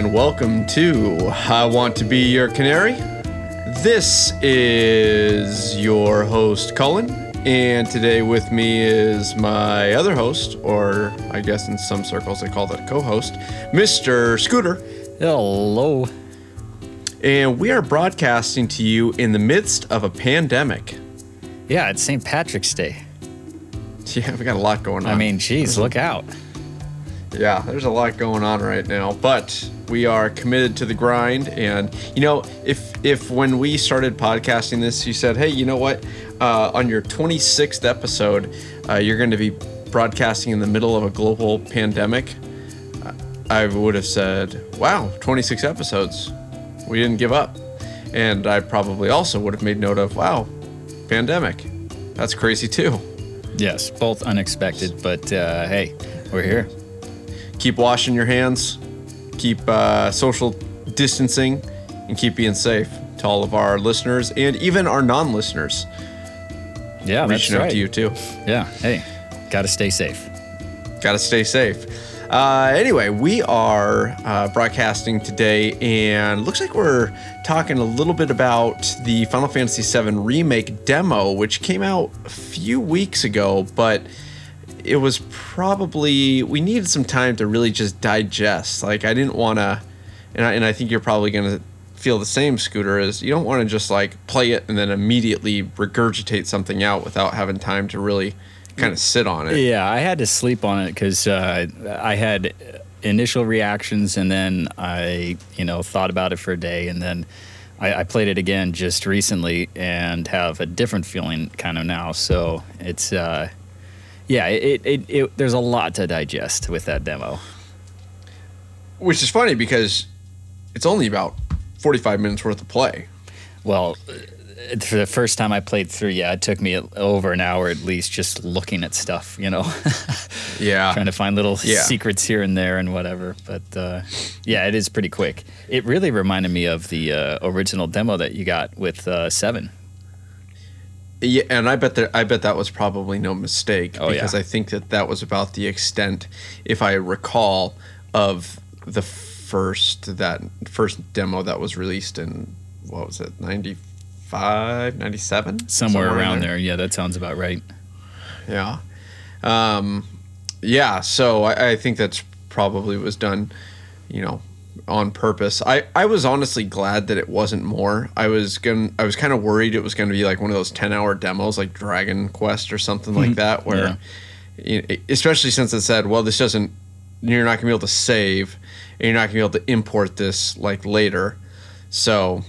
And welcome to I Want to Be Your Canary. This is your host, Cullen, and today with me is my other host, or I guess in some circles they call that a co host, Mr. Scooter. Hello. And we are broadcasting to you in the midst of a pandemic. Yeah, it's St. Patrick's Day. Yeah, we got a lot going on. I mean, geez, look out. Yeah, there's a lot going on right now, but we are committed to the grind. And you know, if if when we started podcasting this, you said, "Hey, you know what? Uh, on your 26th episode, uh, you're going to be broadcasting in the middle of a global pandemic," I would have said, "Wow, 26 episodes. We didn't give up." And I probably also would have made note of, "Wow, pandemic. That's crazy too." Yes, both unexpected, but uh, hey, we're here. keep washing your hands, keep uh, social distancing, and keep being safe to all of our listeners and even our non-listeners. Yeah, reaching out right. to you too. Yeah, hey, got to stay safe. Got to stay safe. Uh, anyway, we are uh, broadcasting today, and looks like we're talking a little bit about the Final Fantasy VII Remake demo, which came out a few weeks ago, but it was probably we needed some time to really just digest. Like I didn't want to, and I, and I think you're probably gonna feel the same, Scooter. Is you don't want to just like play it and then immediately regurgitate something out without having time to really kind of sit on it. Yeah, I had to sleep on it because uh, I had initial reactions, and then I, you know, thought about it for a day, and then I, I played it again just recently and have a different feeling kind of now. So it's, uh, yeah, it, it, it, there's a lot to digest with that demo. Which is funny because it's only about 45 minutes worth of play. Well, uh, for the first time I played through, yeah, it took me over an hour at least just looking at stuff, you know, Yeah. trying to find little Yeah. secrets here and there and whatever. But uh, yeah, it is pretty quick. It really reminded me of the uh, original demo that you got with uh, Seven. Yeah, and I bet that I bet that was probably no mistake Oh, yeah. because I think that that was about the extent, if I recall, of the first that first demo that was released in what was it 95 97 Somewhere, in around there. Yeah, that sounds about right. yeah um yeah so I, I think that's probably was done you know on purpose. I i was honestly glad that it wasn't more. I was gonna i was kind of worried it was gonna be like one of those 10 hour demos like dragon quest or something like that where you know, especially since it said well this doesn't you're not gonna be able to save and you're not gonna be able to import this like later. So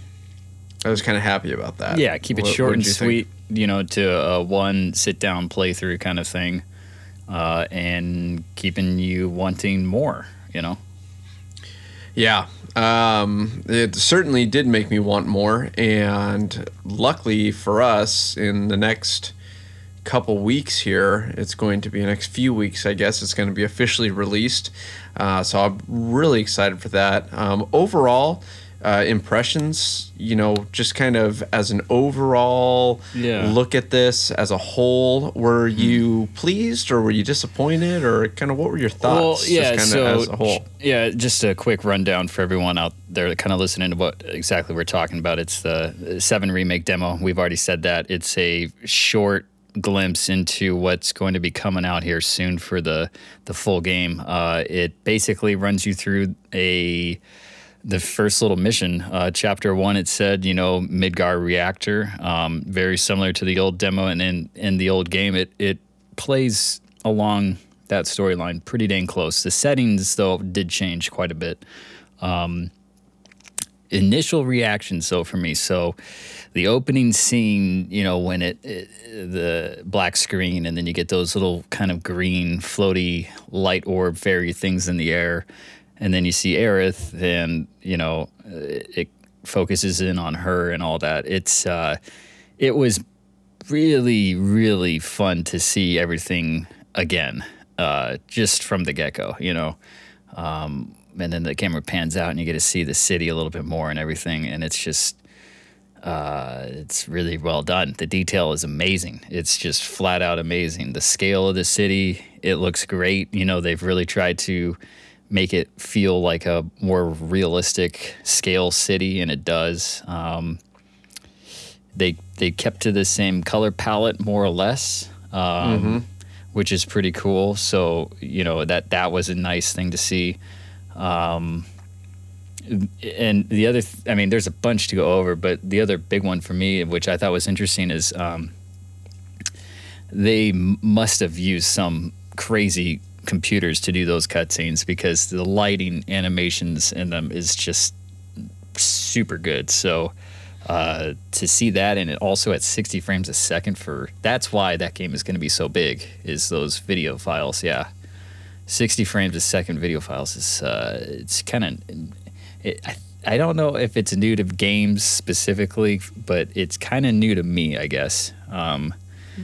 i was kind of happy about that. Yeah, keep it What- short what and you think? sweet, you know, to a one sit down playthrough kind of thing, uh, and keeping you wanting more, you know? Yeah, um, it certainly did make me want more, and luckily for us, in the next couple weeks here, it's going to be the next few weeks, I guess, it's going to be officially released. Uh, so I'm really excited for that. Um, overall, uh, impressions, you know, just kind of as an overall Yeah. Hmm. look at this as a whole, were you pleased or were you disappointed or kind of what were your thoughts? just kind of as a whole. Yeah, just a quick rundown for everyone out there kind of listening to what exactly we're talking about. It's the Seven remake demo. We've already said that. It's a short glimpse into what's going to be coming out here soon for the the full game. Uh, it basically runs you through a the first little mission, uh, chapter one, it said, you know, Midgar reactor, um, very similar to the old demo, and in in the old game, it it plays along that storyline pretty dang close. The settings though did change quite a bit. Um, initial reactions though for me, so the opening scene, you know, when it, it the black screen, and then you get those little kind of green floaty light orb fairy things in the air and then you see Aerith, and you know uh, it focuses in on her and all that. It's uh, it was really really fun to see everything again, uh, just from the get go. You know, um, and then the camera pans out and you get to see the city a little bit more and everything, and it's just. Uh, it's really well done. The detail is amazing. It's just flat out amazing. The scale of the city, it looks great. You know, they've really tried to make it feel like a more realistic scale city, and it does. Um, they they kept to the same color palette more or less, um, which is pretty cool. So you know that that was a nice thing to see. Um, and the other, th- I mean, there's a bunch to go over, but the other big one for me, which I thought was interesting, is um, they m- must have used some crazy computers to do those cutscenes because the lighting animations in them is just super good. So uh, to see that and it also at 60 frames a second for that's why that game is going to be so big is those video files. Yeah, 60 frames a second video files is uh, it's kind of it, I, I don't know if it's new to games specifically, but it's kind of new to me, I guess, um,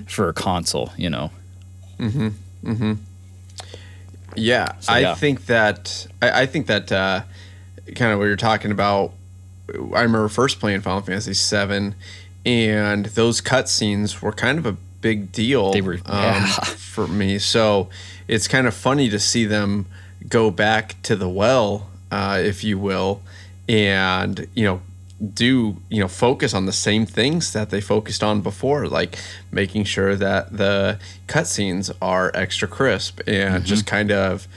for a console. You know. Yeah, So, I yeah. think that I, I think that uh, kind of what you're talking about. I remember first playing Final Fantasy VII, and those cutscenes were kind of a big deal. They were- um, yeah. for me. So it's kind of funny to see them go back to the well, uh, if you will, and you know do you know focus on the same things that they focused on before like making sure that the cutscenes are extra crisp and mm-hmm. just kind of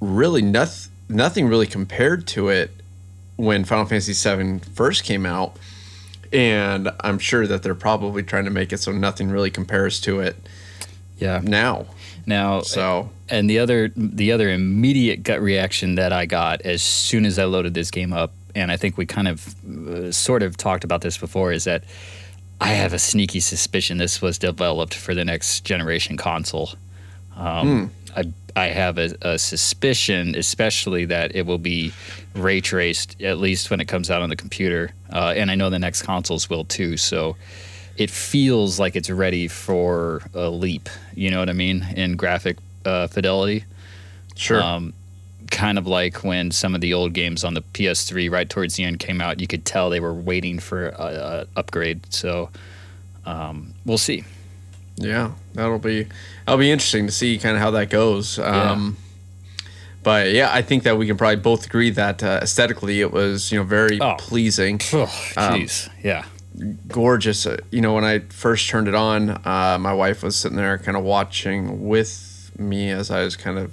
really nothing nothing really compared to it when Final Fantasy VII first came out. And I'm sure that they're probably trying to make it so nothing really compares to it Yeah. now Now, so and the other the other immediate gut reaction that I got as soon as I loaded this game up, and I think we kind of uh, sort of talked about this before, is that I have a sneaky suspicion this was developed for the next generation console. Um, I I have a, a suspicion, especially that it will be ray traced at least when it comes out on the computer, uh, and I know the next consoles will too. So it feels like it's ready for a leap. You know what I mean in graphic uh, fidelity. sure Um, kind of like when some of the old games on the PS3 right towards the end came out, you could tell they were waiting for a, a upgrade. So um, we'll see. Yeah, that'll be that'll be interesting to see kind of how that goes. Um, But yeah, I think that we can probably both agree that uh, aesthetically it was you know very Oh. pleasing, Oh, jeez, yeah. Gorgeous. Uh, you know, when I first turned it on, uh, my wife was sitting there kind of watching with me as I was kind of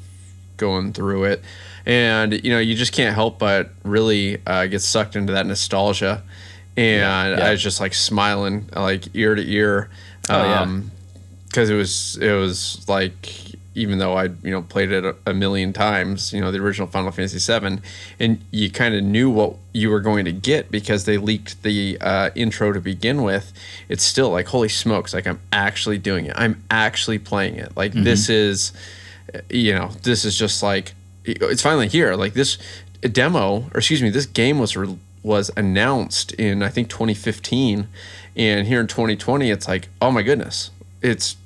going through it, and you know, you just can't help but really uh, get sucked into that nostalgia. And yeah. I was just like smiling, like ear to ear. Oh, yeah. um, because it was it was like even though I you know played it a, a million times, you know the original Final Fantasy VII, and you kind of knew what you were going to get because they leaked the uh, intro to begin with. It's still like holy smokes! Like I'm actually doing it. I'm actually playing it. Like this is, you know, this is just like it's finally here. Like this demo, or excuse me, this game was re- was announced in I think 2015, and here in 2020, it's like oh my goodness, it's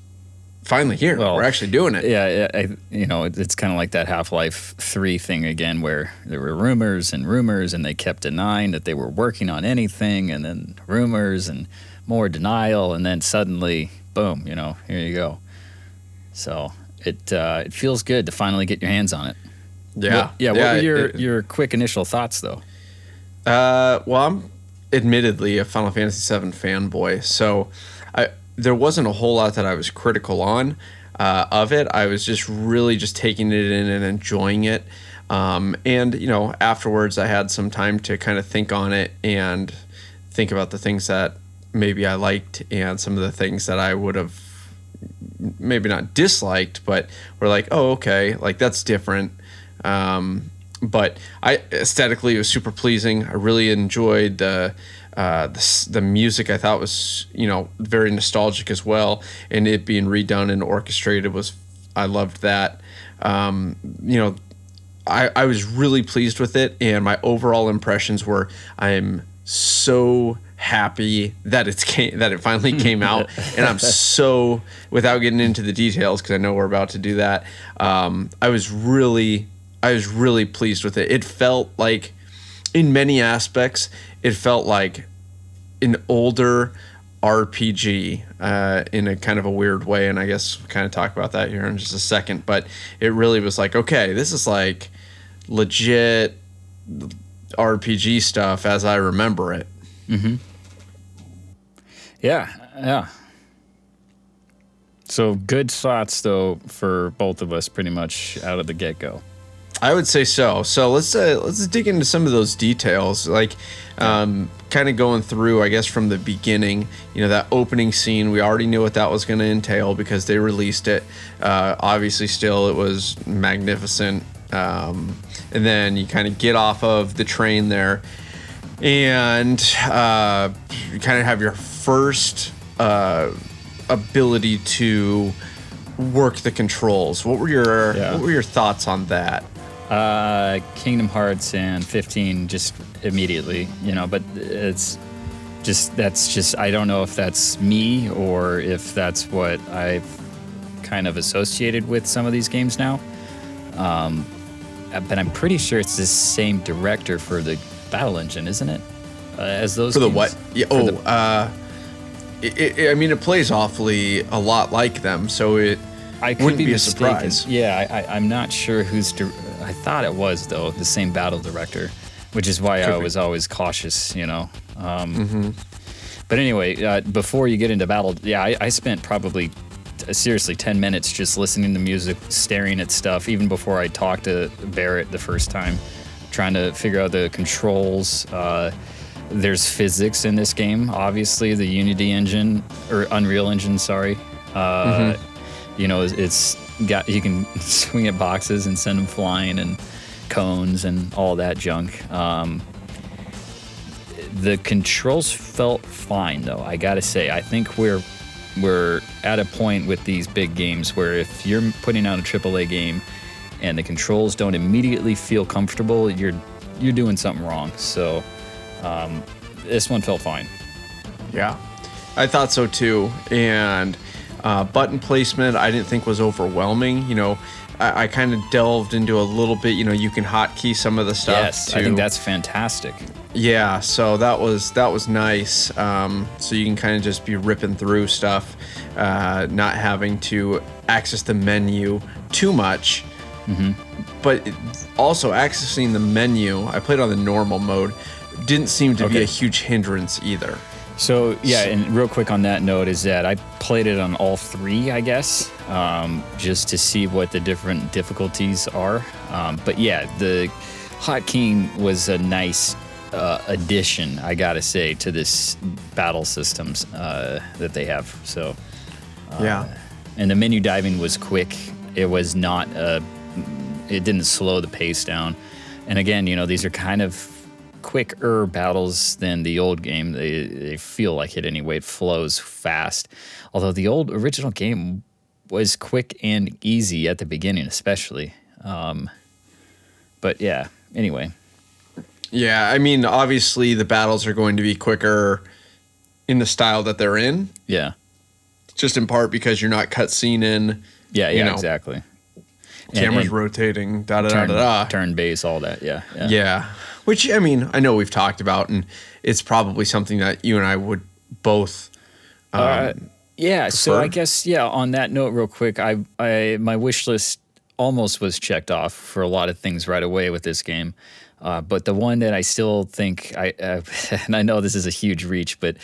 finally here. Well, We're actually doing it. Yeah, I, you know, it's kind of like that Half Life 3 thing again, where there were rumors and rumors, and they kept denying that they were working on anything, and then rumors and more denial, and then suddenly, boom, you know, here you go. So it uh, it feels good to finally get your hands on it. Yeah, What- yeah. What were your, it- your quick initial thoughts, though? Uh, well, I'm admittedly a Final Fantasy VII fanboy, so I there wasn't a whole lot that I was critical on uh, of it. I was just really just taking it in and enjoying it. Um, and you know, afterwards, I had some time to kind of think on it and think about the things that maybe I liked and some of the things that I would have maybe not disliked, but were like, oh, okay, like that's different. Um, but I aesthetically it was super pleasing. I really enjoyed the uh, the, the music. I thought was you know very nostalgic as well, and it being redone and orchestrated was I loved that. Um, you know, I, I was really pleased with it, and my overall impressions were I'm so happy that it's came, that it finally came out, and I'm so without getting into the details because I know we're about to do that. Um, I was really I was really pleased with it. It felt like, in many aspects, it felt like an older RPG uh, in a kind of a weird way, and I guess we'll kind of talk about that here in just a second. But it really was like, okay, this is like legit RPG stuff as I remember it. Mhm. Yeah, yeah. So good thoughts though for both of us, pretty much out of the get go. I would say so. So let's uh, let's dig into some of those details, like um, kind of going through, I guess, from the beginning. You know, that opening scene, we already knew what that was going to entail because they released it. Uh, obviously, still it was magnificent. Um, and then you kind of get off of the train there, and uh, you kind of have your first uh, ability to work the controls. What were your Yeah. what were your thoughts on that? Uh, Kingdom Hearts and 15 just immediately, you know, but it's just that's just I don't know if that's me or if that's what I've kind of associated with some of these games now. Um, but I'm pretty sure it's the same director for the Battle Engine, isn't it? Uh, as those For the games? what? Yeah. For Oh, the- uh, it, it, I mean, it plays awfully a lot like them, so it I could wouldn't be, be, a mistaken. surprise. Yeah, I, I, I'm not sure who's. Di- I thought it was though the same battle director, which is why I was always cautious. You know. Um, Mm-hmm. But anyway, uh, before you get into battle, yeah, I, I spent probably t- seriously 10 minutes just listening to music, staring at stuff, even before I talked to Barrett the first time, trying to figure out the controls. Uh, there's physics in this game, obviously, the Unity engine, or Unreal engine, sorry. Uh, You know, it's- got, you can swing at boxes and send them flying and cones and all that junk. Um, the controls felt fine though i gotta say i think we're we're at a point with these big games where if you're putting out a aaa game and the controls don't immediately feel comfortable you're you're doing something wrong so um, this one felt fine Yeah, I thought so too. And uh, button placement, I didn't think was overwhelming. You know, I, I kind of delved into a little bit. You know, you can hotkey some of the stuff. yes i think that's fantastic Yeah, so that was that was nice. Um, so you can kind of just be ripping through stuff, uh, not having to access the menu too much. But also accessing the menu, I played on the normal mode, didn't seem to be a huge hindrance either. So yeah, and real quick on that note is that I played it on all three, I guess, um, just to see what the different difficulties are. Um, but yeah, the hotkeying was a nice uh, addition, I gotta say, to this battle systems uh, that they have. So, yeah. and the menu diving was quick. It was not. Uh, it didn't slow the pace down. And again, you know, these are kind of quicker battles than the old game. They, they feel like it anyway. It flows fast. Although the old original game was quick and easy at the beginning, especially. Um, but yeah, anyway. Yeah, I mean, obviously the battles are going to be quicker in the style that they're in, Yeah. just in part because you're not cutscene in, Yeah, You yeah, know, exactly. Cameras and rotating, da da da turn, da da. turn base, all that. Yeah. Yeah. Yeah. Which I mean, I know we've talked about, and it's probably something that you and I would both. Um, Uh, yeah. So? I guess yeah. On that note, real quick, I, I my wish list almost was checked off for a lot of things right away with this game, uh, but the one that I still think I uh, and I know this is a huge reach, but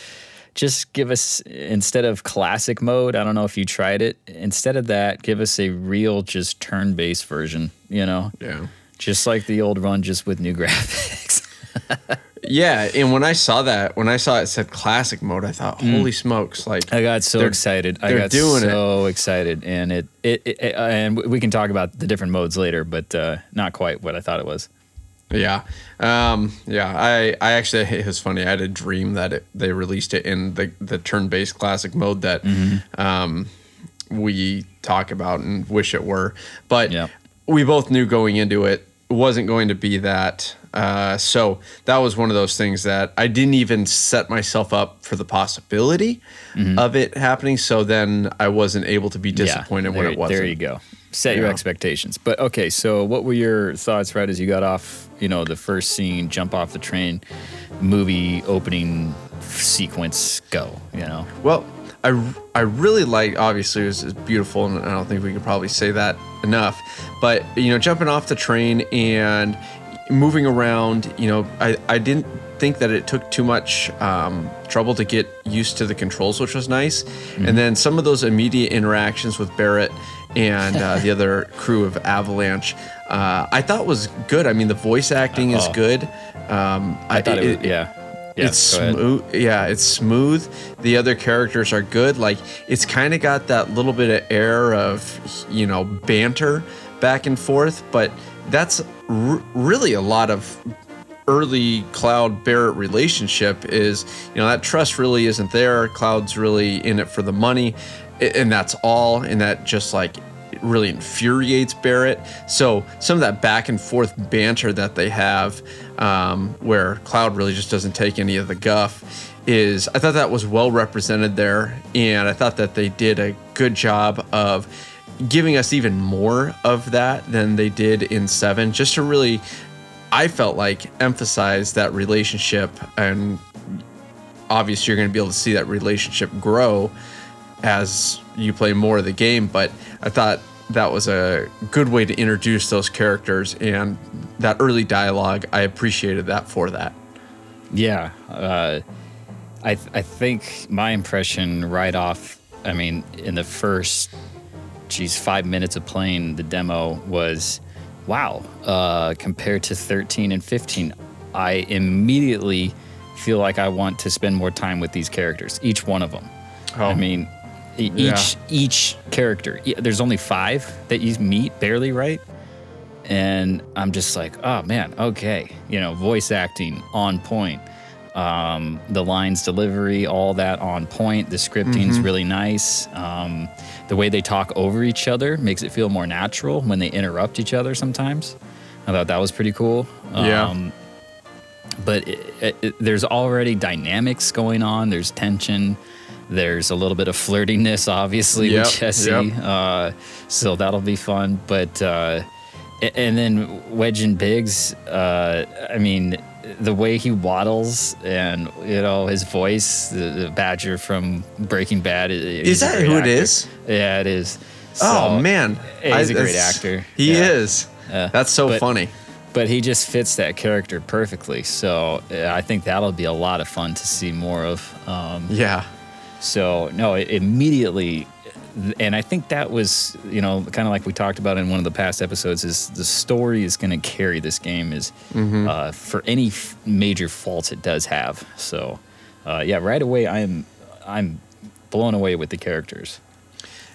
just give us instead of classic mode. I don't know if you tried it. Instead of that, give us a real just turn based version. You know, yeah. just like the old run, just with new graphics. Yeah, and when I saw that, when I saw it said classic mode, I thought, holy smokes! Like, Mm. I got so excited. I got doing it. so excited, and it, it, it, it- and we can talk about the different modes later, but uh, not quite what I thought it was. Yeah, um, yeah. I, I actually, it was funny. I had a dream that it, they released it in the the turn-based classic mode that Mm-hmm. um, we talk about and wish it were, but Yeah. we both knew going into it wasn't going to be that. Uh, so that was one of those things that I didn't even set myself up for the possibility of it happening. So then I wasn't able to be disappointed yeah, when it wasn't. There you go. Set your expectations. But okay, so what were your thoughts right as you got off? You know, the first scene, jump off the train, movie opening sequence, go. You know. Well, I, I really like obviously it was, it was beautiful and I don't think we can probably say that enough but you know jumping off the train and moving around you know I, I didn't think that it took too much um, trouble to get used to the controls which was nice and then some of those immediate interactions with Barrett and uh, the other crew of Avalanche uh, I thought was good I mean the voice acting is Oh. good um, I thought it, it- was, yeah. Yeah, it's smooth. Yeah, it's smooth. The other characters are good. Like it's kind of got that little bit of air of you know banter back and forth, but that's r- really a lot of early Cloud Barrett relationship. Is you know that trust really isn't there. Cloud's really in it for the money, and that's all. And that just like really infuriates Barrett. So some of that back and forth banter that they have, um, where Cloud really just doesn't take any of the guff, is I thought that was well represented there, and I thought that they did a good job of giving us even more of that than they did in seven, just to really. I felt like emphasize that relationship and obviously you're going to be able to see that relationship grow as you play more of the game but i thought that was a good way to introduce those characters and that early dialogue i appreciated that for that Yeah, uh, I th- I think my impression right off. I mean, in the first, geez, five minutes of playing the demo was, wow. Uh, compared to 13 and 15, I immediately feel like I want to spend more time with these characters, each one of them. Oh. I mean, e- Yeah. each each character. There's only five that you meet, barely, right? and I'm just like, oh man, okay, you know, voice acting on point, um, the lines delivery, all that on point. The scripting's really nice. Um, the way they talk over each other makes it feel more natural when they interrupt each other. Sometimes, I thought that was pretty cool. Yeah. Um, but it, it, it- there's already dynamics going on. There's tension. There's a little bit of flirtiness, obviously, Yep, with Jesse. yep. Uh, so that'll be fun. But uh, and then Wedge and Biggs. Uh, I mean, the way he waddles and you know his voice, the, the Badger from Breaking Bad. Is that who it is? Yeah, it is. oh man he's a great actor. he Yeah. is Yeah. that's so But- funny but he just fits that character perfectly. So I think that'll be a lot of fun to see more of. Um, yeah so no, it immediately, and I think that was you know kind of like we talked about in one of the past episodes is the story is going to carry this game is uh, for any f- major faults it does have. So uh, yeah, right away I'm I'm blown away with the characters.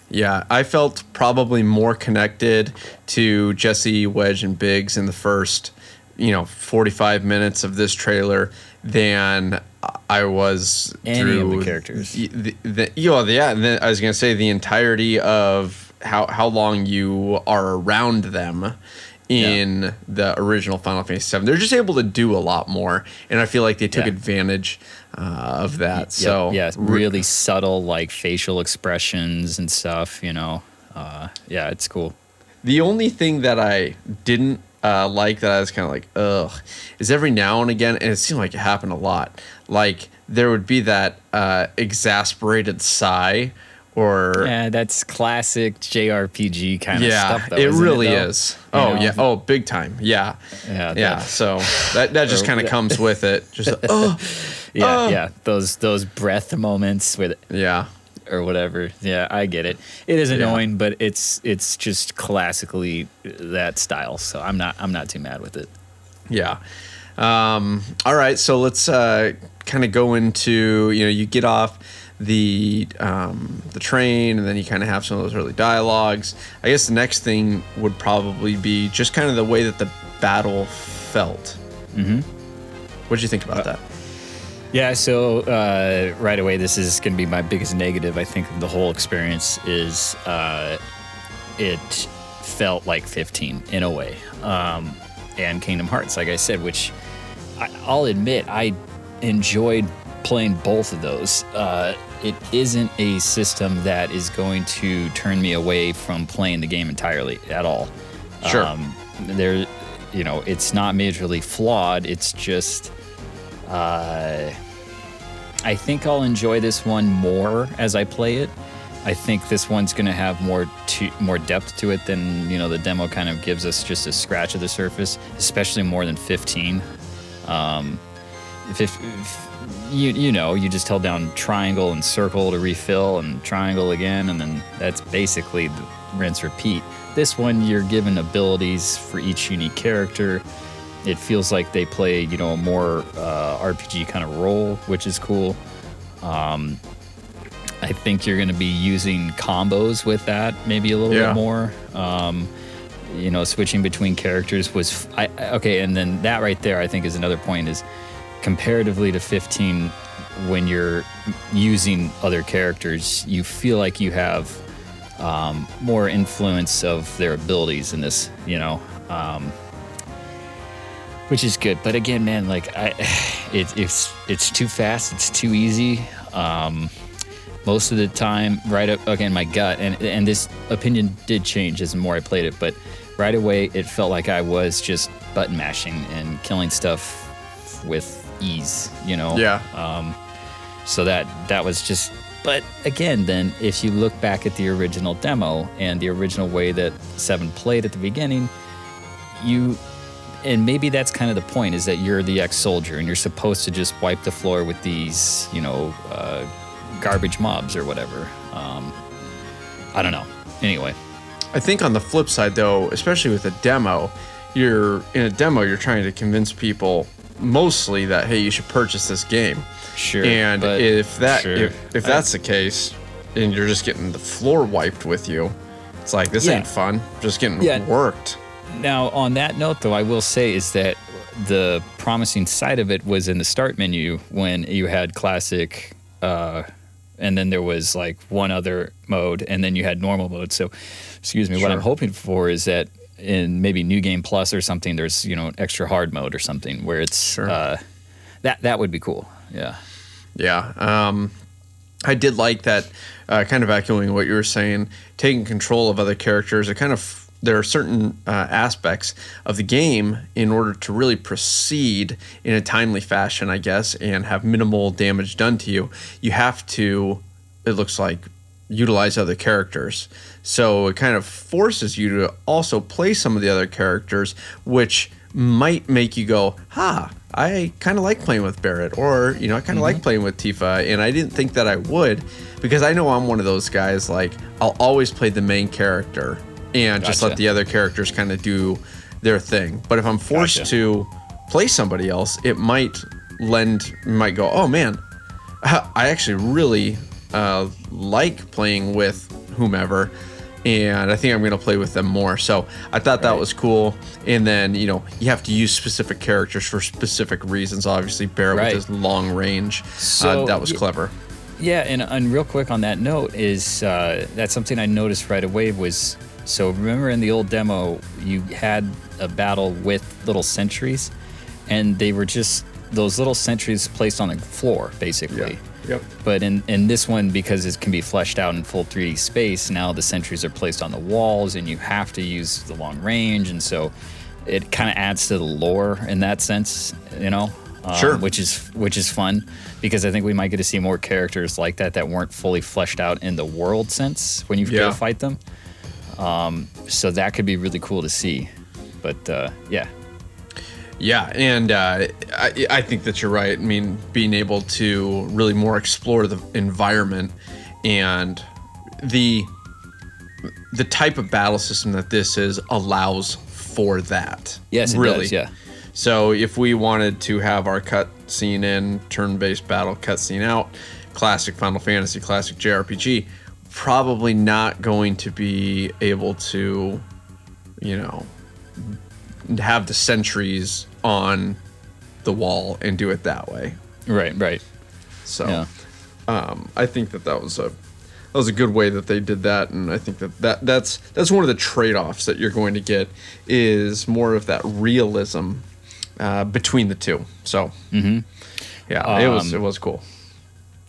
Yeah, I felt probably more connected to Jesse, Wedge, and Biggs in the first, you know, 45 minutes of this trailer than I was Any of the characters. The, the, you know, yeah, and then I was gonna say the entirety of how how long you are around them in the original Final Fantasy VII. They're just able to do a lot more, and I feel like they took Yeah. advantage uh, of that. Yep, So yeah, re- really subtle like facial expressions and stuff. You know, uh, yeah, it's cool. The only thing that I didn't uh, like that I was kind of like, ugh, is every now and again, and it seemed like it happened a lot. Like there would be that uh, exasperated sigh, or Yeah, that's classic JRPG kind of yeah, stuff. Though, it really though? is. You Oh know? yeah, oh big time. Yeah, Yeah, yeah. So that that just kind of comes with it. Just oh Yeah, Oh. yeah. Those those breath moments with yeah, or whatever. Yeah, I get it. It is Yeah. annoying, but it's it's just classically that style. So I'm not I'm not too mad with it. Yeah. Um, all right, so let's uh, kind of go into you know you get off the um, the train and then you kind of have some of those early dialogues. I guess the next thing would probably be just kind of the way that the battle felt. Mm-hmm. What did you think about that? Yeah, so uh, right away, this is going to be my biggest negative. I think the whole experience is uh, it felt like 15 in a way, um, and Kingdom Hearts, like I said, which I, I'll admit I enjoyed playing both of those. Uh, it isn't a system that is going to turn me away from playing the game entirely at all. Sure. Um, there, you know, it's not majorly flawed. It's just uh, I think I'll enjoy this one more as I play it. I think this one's going to have more to, more depth to it than you know the demo kind of gives us just a scratch of the surface, especially more than 15. Um, if, if, if you you know you just held down triangle and circle to refill and triangle again, and then that's basically the rinse repeat. This one you're given abilities for each unique character. It feels like they play you know a more uh, RPG kind of role, which is cool. Um, I think you're going to be using combos with that maybe a little Yeah. bit more. Um, you know, switching between characters was I, okay, and then that right there, I think, is another point. Is comparatively to 15, when you're using other characters, you feel like you have um, more influence of their abilities in this. You know, um, which is good. But again, man, like I, it, it's it's too fast. It's too easy. Um, most of the time, right up again, my gut, and and this opinion did change as the more I played it, but right away it felt like I was just button mashing and killing stuff with ease. You know. Yeah. Um, so that that was just. But again, then if you look back at the original demo and the original way that Seven played at the beginning, you and maybe that's kind of the point is that you're the ex-soldier and you're supposed to just wipe the floor with these you know uh, garbage mobs or whatever um, i don't know anyway I think on the flip side, though, especially with a demo, you're in a demo, you're trying to convince people mostly that hey, you should purchase this game. sure and if that sure. if, if I- that's the case, and you're just getting the floor wiped with you, it's like this Yeah. ain't fun. Just getting Yeah. worked. Now, on that note, though, I will say is that the promising side of it was in the start menu when you had classic, uh, and then there was like one other mode, and then you had normal mode. So, excuse me, what I'm hoping for is that in maybe New Game Plus or something, there's you know extra hard mode or something where it's Sure. uh, that that would be cool. Yeah. Yeah. Um, I did like that, uh, kind of echoing what you were saying, taking control of other characters. It kind of there are certain uh, aspects of the game in order to really proceed in a timely fashion, I guess, and have minimal damage done to you. You have to, it looks like, utilize other characters. So it kind of forces you to also play some of the other characters, which might make you go, "Ha, I kind of like playing with Barrett," or you know, I kind of like playing with Tifa, and I didn't think that I would because I know I'm one of those guys. Like I'll always play the main character and just let the other characters kind of do their thing. But if I'm forced Gotcha. to play somebody else, it might lend might go, "Oh man, I actually really uh, like playing with whomever, and I think I'm going to play with them more. So I thought that Right. was cool. And then you know you have to use specific characters for specific reasons. Obviously, Bear Right. with his long range, So, uh, that was clever. Yeah, and, and real quick on that note is uh, that's something I noticed right away was so remember in the old demo you had a battle with little sentries, and they were just those little sentries placed on the floor basically. Yeah. Yep. But in, in this one, because it can be fleshed out in full 3D space, now the sentries are placed on the walls and you have to use the long range. And so it kind of adds to the lore in that sense, you know? Um, Sure. Which is which is fun because I think we might get to see more characters like that that weren't fully fleshed out in the world sense when you Yeah. go fight them. Um, so that could be really cool to see. But uh, yeah, Yeah, and uh, I, I think that you're right. I mean, being able to really more explore the environment and the the type of battle system that this is allows for that. yes, it really. does. Yeah, So if we wanted to have our cut scene in, turn-based battle cutscene out, classic Final Fantasy, classic JRPG, probably not going to be able to, you know, have the sentries on the wall and do it that way. right, right. So Yeah. um, I think that that was a that was a good way that they did that, and I think that, that that's that's one of the trade offs that you're going to get is more of that realism uh, between the two. So yeah, it was Um, it was cool.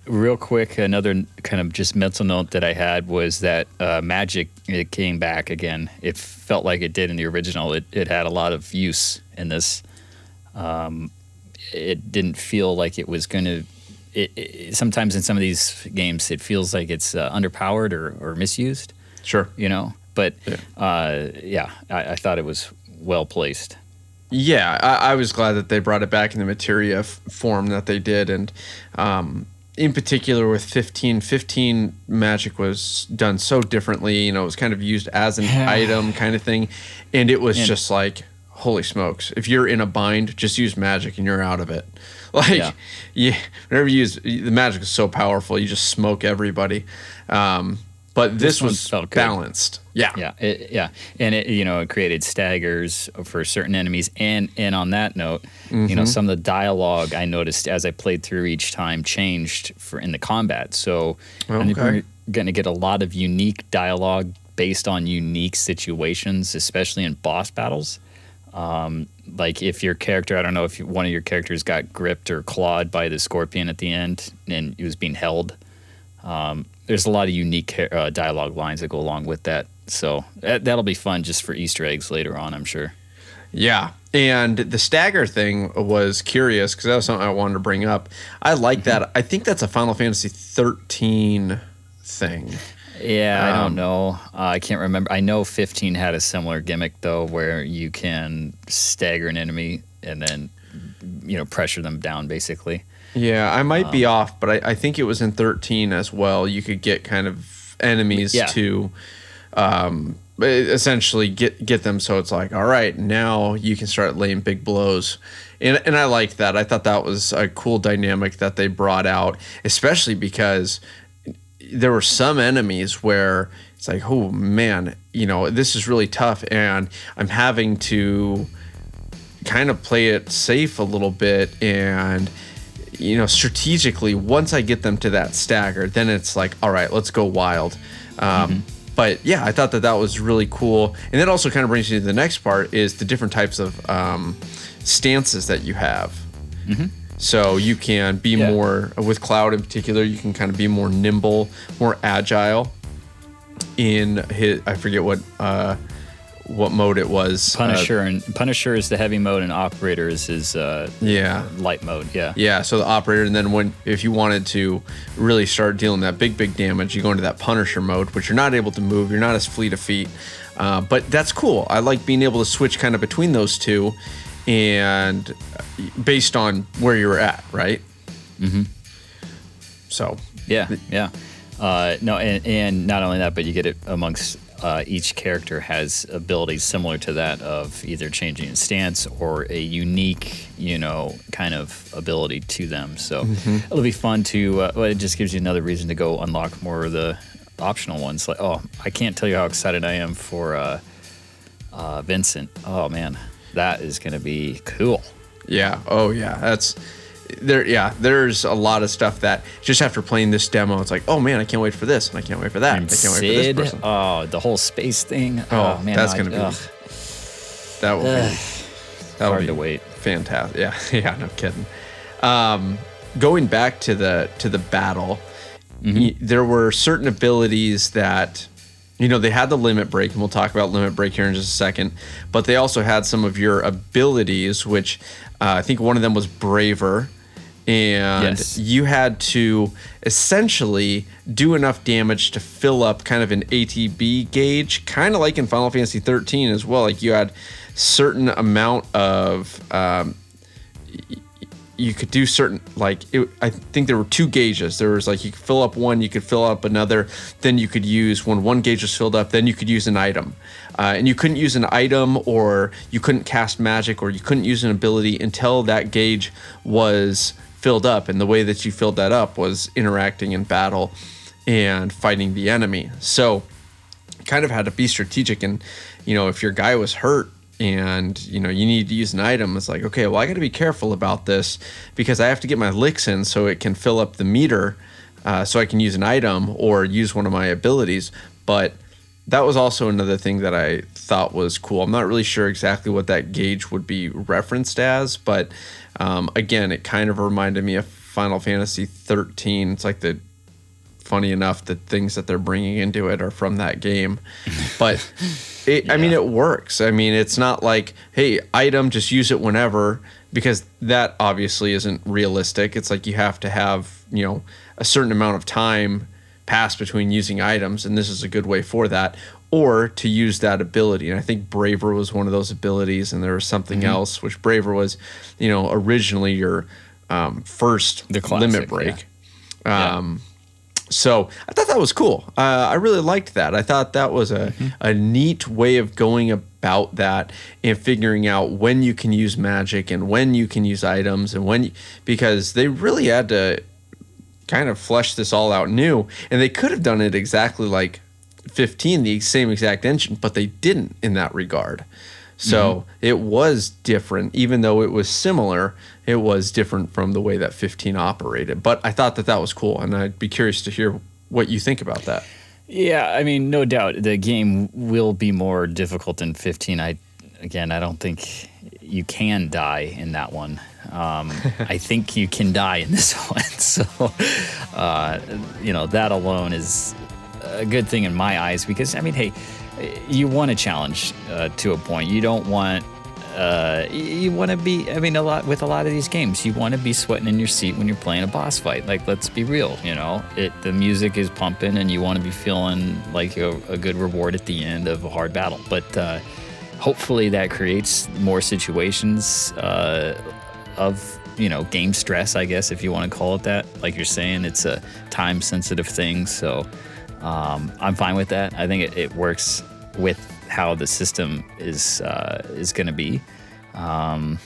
Real quick, another kind of just mental note that I had was that uh, magic it came back again. It felt like it did in the original. It it had a lot of use in this. Um, it didn't feel like it was going to. it, it, sometimes in some of these games it feels like it's uh, underpowered or, or misused. Sure. You know, but yeah, uh, yeah I, I, thought it was well placed. Yeah, I, I, was glad that they brought it back in the materia f- form that they did, and um, in particular with 15 15 magic was done so differently you know it was kind of used as an item kind of thing and it was and just like holy smokes if you're in a bind just use magic and you're out of it. Like yeah, yeah whenever you use the magic is so powerful you just smoke everybody. Um, but this, this was balanced. Yeah, yeah, it, yeah, and it you know it created staggers for certain enemies, and and on that note, mm-hmm. you know mm-hmm. some of the dialogue I noticed as I played through each time changed for in the combat. So okay. I think we're going to get a lot of unique dialogue based on unique situations, especially in boss battles. Um, like if your character, I don't know if one of your characters got gripped or clawed by the scorpion at the end and he was being held. Um, there's a lot of unique uh, dialogue lines that go along with that. So that, that'll be fun just for Easter eggs later on, I'm sure. Yeah. And the stagger thing was curious because that was something I wanted to bring up. I like mm-hmm. that. I think that's a Final Fantasy 13 thing. Yeah, um, I don't um, know. Uh, I can't remember. I know 15 had a similar gimmick though, where you can stagger an enemy and then you know pressure them down basically. Yeah, I might um, be off, but I, I, think it was in 13 as well. You could get kind of enemies yeah. to um, essentially get get them so it's like, all right, now you can start laying big blows. And, and I liked that. I thought that was a cool dynamic that they brought out, especially because there were some enemies where it's like, oh man, you know, this is really tough, and I'm having to kind of play it safe a little bit and you know, strategically, once I get them to that stagger, then it's like, all right, let's go wild. Um, mm-hmm. But yeah, I thought that that was really cool. And that also kind of brings you to the next part is the different types of um, stances that you have. Mm-hmm. So you can be yeah. more, with Cloud in particular, you can kind of be more nimble, more agile in his, I forget what, uh, what mode it was. Uh, Punisher uh, and Punisher is the heavy mode, and Operator is his uh, yeah light mode. Yeah, yeah. So the Operator, and then when if you wanted to really start dealing that big big damage, you go into that Punisher mode, which you're not able to move. You're not as fleet of feet, uh, but that's cool. I like being able to switch kind of between those two, and based on where you're at, right? Mm-hmm. So yeah, yeah. Uh, no, and, and not only that, but you get it amongst uh, each character has abilities similar to that of either changing its stance or a unique, you know, kind of ability to them. So mm-hmm. it'll be fun to. Uh, well, it just gives you another reason to go unlock more of the optional ones. Like, oh, I can't tell you how excited I am for uh, uh Vincent. Oh man, that is going to be cool. Yeah. Oh yeah. That's there yeah there's a lot of stuff that just after playing this demo it's like oh man i can't wait for this and i can't wait for that and i can't Cid, wait for this person. Oh the whole space thing? Oh, oh man that's gonna be ugh. that will be that hard be to wait. fantastic. Yeah yeah no kidding. Um, going back to the to the battle mm-hmm. there were certain abilities that you know they had the limit break and we'll talk about limit break here in just a second but they also had some of your abilities which uh, i think one of them was braver and yes. you had to essentially do enough damage to fill up kind of an ATB gauge, kind of like in Final Fantasy 13 as well. Like you had certain amount of um, you could do certain like it, I think there were two gauges. There was like you could fill up one, you could fill up another. Then you could use when one gauge was filled up, then you could use an item, uh, and you couldn't use an item or you couldn't cast magic or you couldn't use an ability until that gauge was filled up. And the way that you filled that up was interacting in battle and fighting the enemy. So kind of had to be strategic. And, you know, if your guy was hurt and, you know, you need to use an item, it's like, okay, well, I got to be careful about this because I have to get my licks in so it can fill up the meter uh, so I can use an item or use one of my abilities. But that was also another thing that I thought was cool. I'm not really sure exactly what that gauge would be referenced as, but um, again, it kind of reminded me of Final Fantasy 13. It's like the funny enough the things that they're bringing into it are from that game, but it, yeah. I mean it works. I mean it's not like hey item just use it whenever because that obviously isn't realistic. It's like you have to have, you know, a certain amount of time pass between using items, and this is a good way for that. Or to use that ability. And I think Braver was one of those abilities, and there was something Mm-hmm. else, which Braver was, you know, originally your um, first The classic, limit break. yeah. Um, so I thought that was cool. Uh, I really liked that. I thought that was a, a neat way of going about that and figuring out when you can use magic and when you can use items and when you, because they really had to kind of flesh this all out new and they could have done it exactly like 15 the same exact engine but they didn't in that regard. So mm-hmm. it was different. Even though it was similar it was different from the way that 15 operated. But i thought that that was cool and i'd be curious to hear what you think about that. Yeah, I mean, no doubt the game will be more difficult than 15. I again, I don't think you can die in that one. Um, I think you can die in this one. So, uh, you know, that alone is a good thing in my eyes because I mean, hey, you want a challenge uh, to a point. You don't want uh, you want to be i mean a lot with a lot of these games you want to be sweating in your seat when you're playing a boss fight like let's be real you know it the music is pumping and you want to be feeling like a, a good reward at the end of a hard battle but uh, hopefully that creates more situations uh, of you know game stress i guess if you want to call it that like you're saying it's a time sensitive thing so um, i'm fine with that i think it, it works with how the system is uh, is going to be. Um,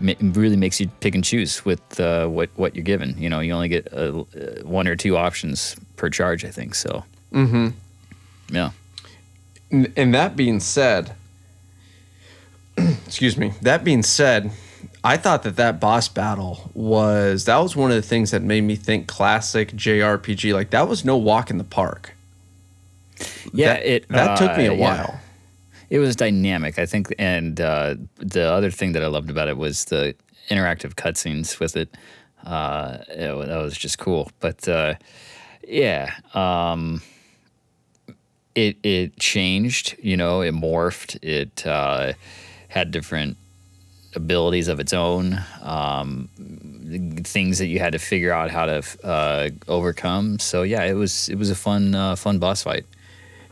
ma- really makes you pick and choose with uh, what what you're given. You know, you only get uh, uh, one or two options per charge, I think. So, mm-hmm. yeah, and that being said excuse me that being said i thought that that boss battle was that was one of the things that made me think classic jrpg like that was no walk in the park yeah. that, it that took me uh, a yeah. while It was dynamic, I think, and uh, the other thing that I loved about it was the interactive cutscenes with it. Uh, it that was just cool. But uh, yeah, um, it it changed. You know, it morphed. It uh, had different abilities of its own. Um, things that you had to figure out how to uh, overcome. So yeah, it was it was a fun uh, fun boss fight.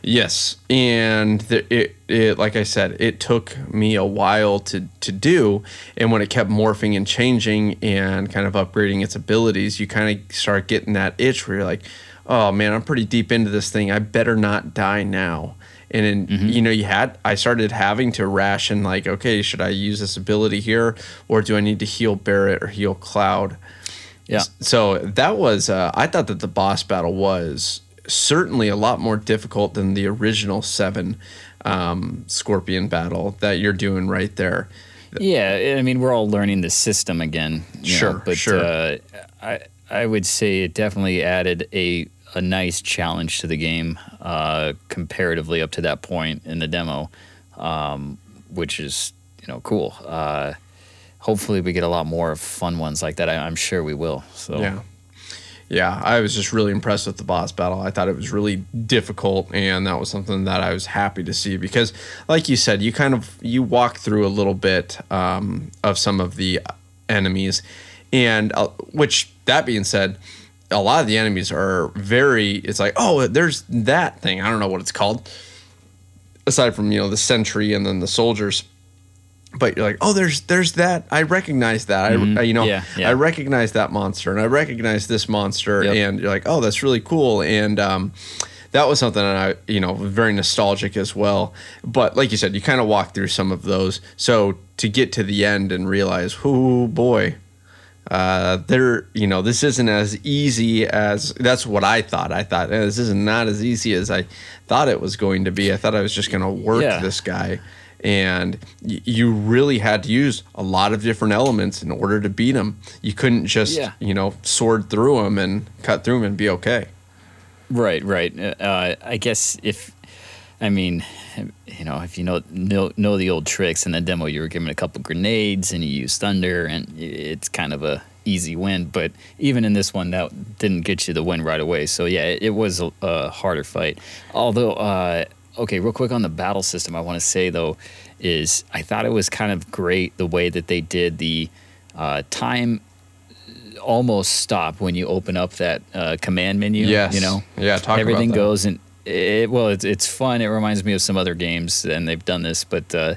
Yes, and the, it, it like I said, it took me a while to to do, and when it kept morphing and changing and kind of upgrading its abilities, you kind of start getting that itch where you're like, "Oh man, I'm pretty deep into this thing. I better not die now." And then, you know, you had I started having to ration like, okay, should I use this ability here, or do I need to heal Barret or heal Cloud? Yeah. So that was, uh, I thought that the boss battle was certainly a lot more difficult than the original seven um, Scorpion battle that you're doing right there. Yeah, I mean, we're all learning the system again. you know, Sure, but sure. Uh, I I would say it definitely added a a nice challenge to the game uh, comparatively up to that point in the demo, um, which is you know cool. Uh, hopefully, we get a lot more fun ones like that. I, I'm sure we will. So Yeah. Yeah, I was just really impressed with the boss battle. I thought it was really difficult, and that was something that I was happy to see because, like you said, you kind of you walk through a little bit um, of some of the enemies, and uh, which that being said, a lot of the enemies are very. It's like, oh, there's that thing. I don't know what it's called. Aside from you know the sentry and then the soldiers, but you're like, oh, there's there's that. I recognize that. I, you know, Mm-hmm. Yeah, yeah. I recognize that monster, and I recognize this monster, Yep. and you're like, oh, that's really cool, and um, that was something that I, you know, very nostalgic as well. But like you said, you kind of walk through some of those. So to get to the end and realize, oh boy, uh, there, you know, this isn't as easy as that's what I thought. I thought eh, this is not as easy as I thought it was going to be. I thought I was just going to work Yeah. this guy, and y- you really had to use a lot of different elements in order to beat him. You couldn't just, Yeah. you know, sword through him and cut through him and be okay. Right, right. Uh, I guess if, I mean, you know, if you know, know know the old tricks in the demo, you were given a couple grenades and you used thunder, and it's kind of a easy win. But even in this one, that didn't get you the win right away. So yeah, it, it was a, a harder fight. Although uh, okay, real quick on the battle system, I want to say though, is I thought it was kind of great the way that they did the uh, time almost stop when you open up that uh, command menu. Yes. You know, Yeah, everything goes and it, well, it's it's fun. It reminds me of some other games and they've done this, but. Uh,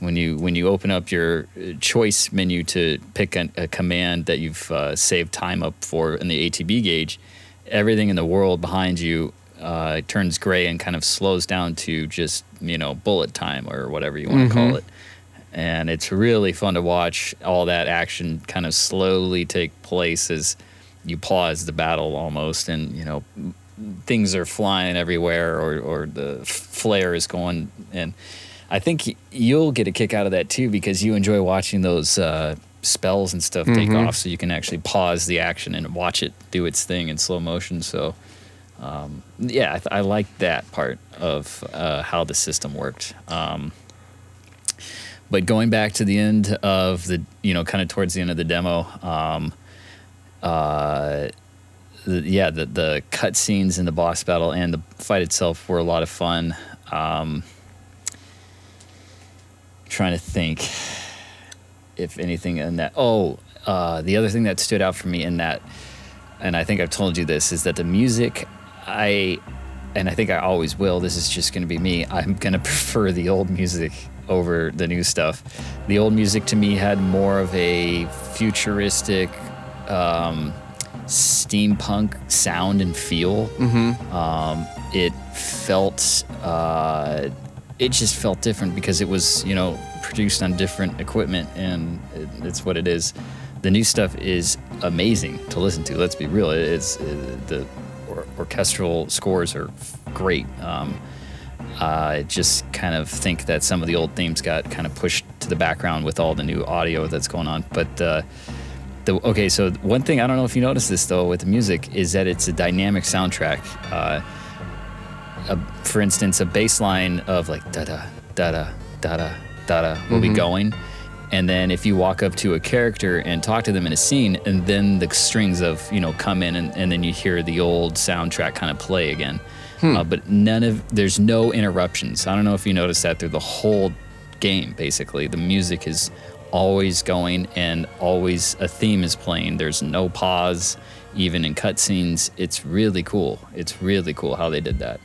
when you when you open up your uh, choice menu to pick a, a command that you've uh, saved time up for in the ATB gauge, everything in the world behind you uh, turns gray and kind of slows down to just you know bullet time or whatever you want to call it. And it's really fun to watch all that action kind of slowly take place as you pause the battle almost, and you know things are flying everywhere or or the flare is going and. I think you'll get a kick out of that too because you enjoy watching those uh, spells and stuff take off, so you can actually pause the action and watch it do its thing in slow motion. So, um, yeah, I, th- I like that part of uh, how the system worked. Um, but going back to the end of the, you know, kind of towards the end of the demo, um, uh, the, yeah, the the cut scenes in the boss battle and the fight itself were a lot of fun. Um, trying to think if anything in that. Oh, uh, the other thing that stood out for me in that, and I think I've told you this, is that the music, I, and I think I always will. This is just going to be me. I'm going to prefer the old music over the new stuff. The old music to me had more of a futuristic, um, steampunk sound and feel. Um, it felt, uh, it just felt different because it was, you know, produced on different equipment, and it, it's what it is. The new stuff is amazing to listen to. Let's be real; it's uh, the or- orchestral scores are great. Um, I just kind of think that some of the old themes got kind of pushed to the background with all the new audio that's going on. But uh, the okay, so one thing I don't know if you noticed this though with the music is that it's a dynamic soundtrack. Uh, a, for instance, a bass line of like da da da da da da da da will be going. And then if you walk up to a character and talk to them in a scene, and then the strings of, you know, come in and, and then you hear the old soundtrack kind of play again. Uh, but none of, there's no interruptions. I don't know if you noticed that through the whole game, basically. The music is always going and always a theme is playing. There's no pause, even in cutscenes. It's really cool. It's really cool how they did that.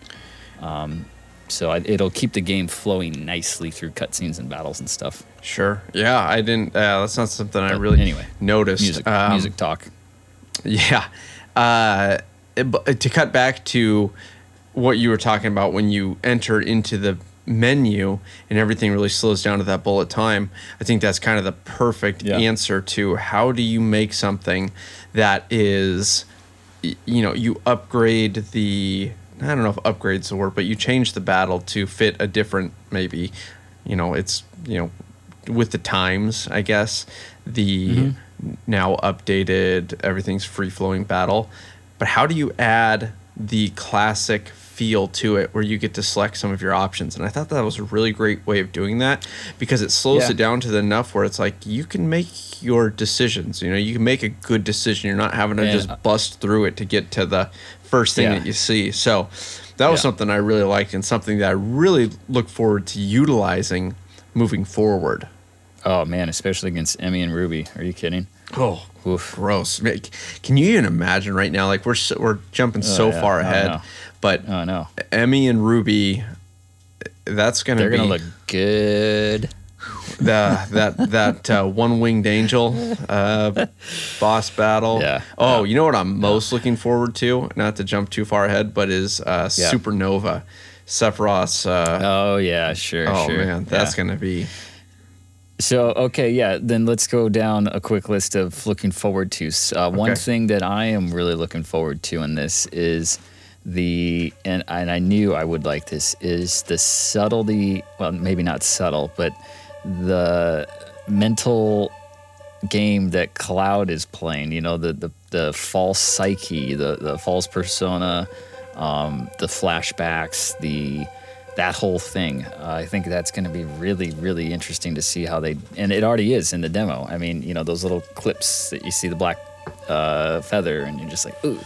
Um, so I, it'll keep the game flowing nicely through cutscenes and battles and stuff. Sure. Yeah, I didn't. Uh, that's not something I really anyway, noticed. Music, Um, music talk. Yeah. Uh, it- but to cut back to what you were talking about when you enter into the menu and everything really slows down to that bullet time, I think that's kind of the perfect Yeah. answer to how do you make something that is, you know, you upgrade the. I don't know if upgrade's the word, but you change the battle to fit a different, maybe, you know, it's, you know, with the times, I guess, the mm-hmm. now updated, everything's free flowing battle. But how do you add the classic feel to it where you get to select some of your options? And I thought that was a really great way of doing that because it slows Yeah. it down to the enough where it's like you can make your decisions. You know, you can make a good decision. You're not having to just bust through it to get to the first thing Yeah. that you see. So that was Yeah. something I really liked and something that I really look forward to utilizing moving forward. Oh man, especially against Emmy and Ruby. Are you kidding? Oh, Oof. gross! Can you even imagine right now? Like we're so, we're jumping oh, so Oh, yeah. far Oh, ahead. But Oh no, Emmy and Ruby, that's gonna they're be gonna look good. the that that uh, one winged angel uh, boss battle. Yeah. Oh, you know what I'm most looking forward to? Not to jump too far ahead, but is uh, Yeah. Supernova, Sephiroth's. Uh, Oh yeah, sure. oh sure. man, that's Yeah. gonna be. So okay, yeah. Then let's go down a quick list of looking forward to. Uh, One thing that I am really looking forward to in this is the and and I knew I would like this is the subtlety. Well, maybe not subtle, but the mental game that Cloud is playing. You know, the the, the false psyche, the the false persona, um, the flashbacks, the that whole thing. Uh, I think that's going to be really really interesting to see how they and it already is in the demo. I mean, you know, those little clips that you see the black uh, feather, and you're just like, ooh.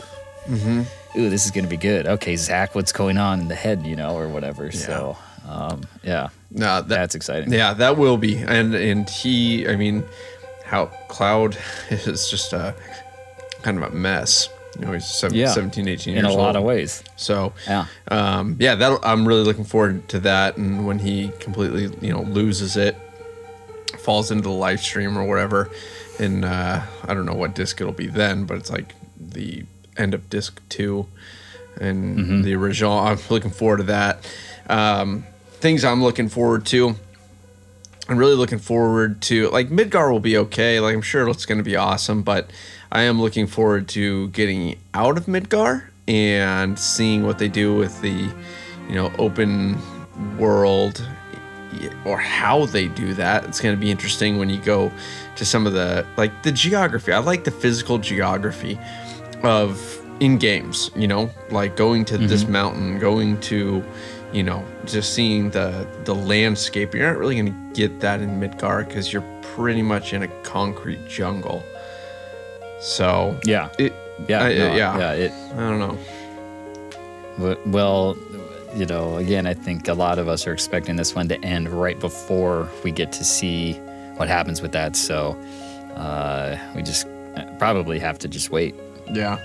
Ooh, this is gonna be good. Okay, Zack, what's going on in the head, you know, or whatever. So, um, yeah, No, that, that's exciting. Yeah, that will be. And and he, I mean, how Cloud is just a kind of a mess. You know, he's seven, Yeah. 17, 18 in a lot old. of ways. So, Yeah. um, yeah, that I'm really looking forward to that. And when he completely, you know, loses it, falls into the Lifestream or whatever, and uh, I don't know what disc it'll be then, but it's like the end of disc two and Mm-hmm. the original. I'm looking forward to that. Um, things I'm looking forward to. I'm really looking forward to like Midgar will be okay. Like I'm sure it's going to be awesome, but I am looking forward to getting out of Midgar and seeing what they do with the, you know, open world or how they do that. It's going to be interesting when you go to some of the like the geography. I like the physical geography of in games, you know, like going to this mountain, going to, you know, just seeing the the landscape. You're not really going to get that in Midgar because you're pretty much in a concrete jungle. So Yeah. it, Yeah. I- no, yeah. Yeah. It, I don't know. well, you know, again, I think a lot of us are expecting this one to end right before we get to see what happens with that. So uh, we just uh, probably have to just wait. Yeah.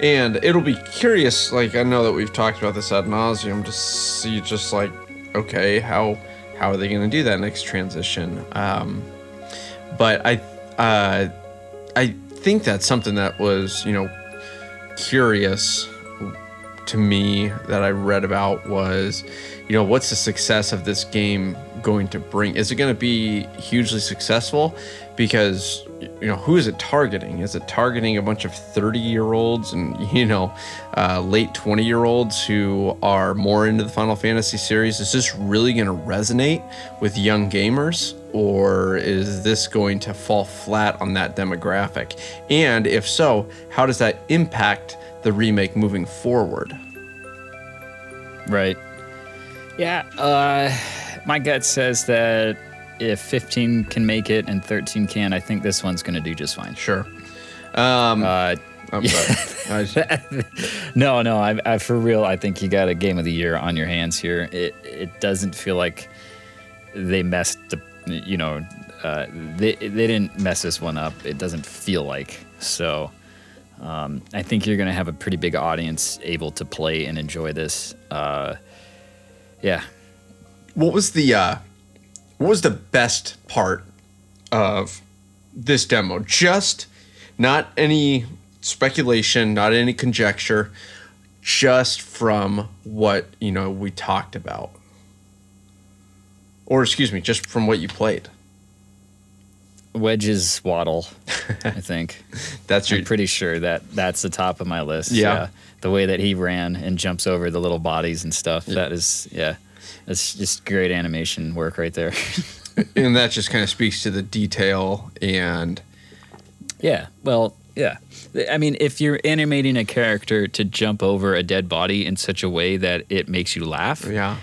And it'll be curious, like I know that we've talked about this ad nauseum, to see just like, okay, how how are they gonna do that next transition? Um but I uh I think that's something that was, you know, curious to me that I read about was, you know, what's the success of this game going to bring? Is it going to be hugely successful? Because, you know, who is it targeting? Is it targeting a bunch of 30 year olds and, you know, uh, late 20 year olds who are more into the Final Fantasy series? Is this really going to resonate with young gamers? Or is this going to fall flat on that demographic? And if so, how does that impact the remake moving forward? Right. Yeah. Uh, my gut says that if 15 can make it and 13 can, I think this one's going to do just fine. Sure. Um, Uh, I'm sorry. No, no, I, I for real. I think you got a game of the year on your hands here. It it doesn't feel like they messed the, you know, uh, they they didn't mess this one up. It doesn't feel like so. Um, I think you're gonna have a pretty big audience able to play and enjoy this. Uh, yeah, what was the uh, what was the best part of this demo? Just not any speculation, not any conjecture, just from what you know we talked about, or excuse me, just from what you played. Wedge's waddle. I think. That's your I'm pretty sure that that's the top of my list. Yeah. The way that he ran and jumps over the little bodies and stuff. That is, yeah. That's just great animation work right there. and that just kind of speaks to the detail and yeah. Well, yeah. I mean, if you're animating a character to jump over a dead body in such a way that it makes you laugh, yeah.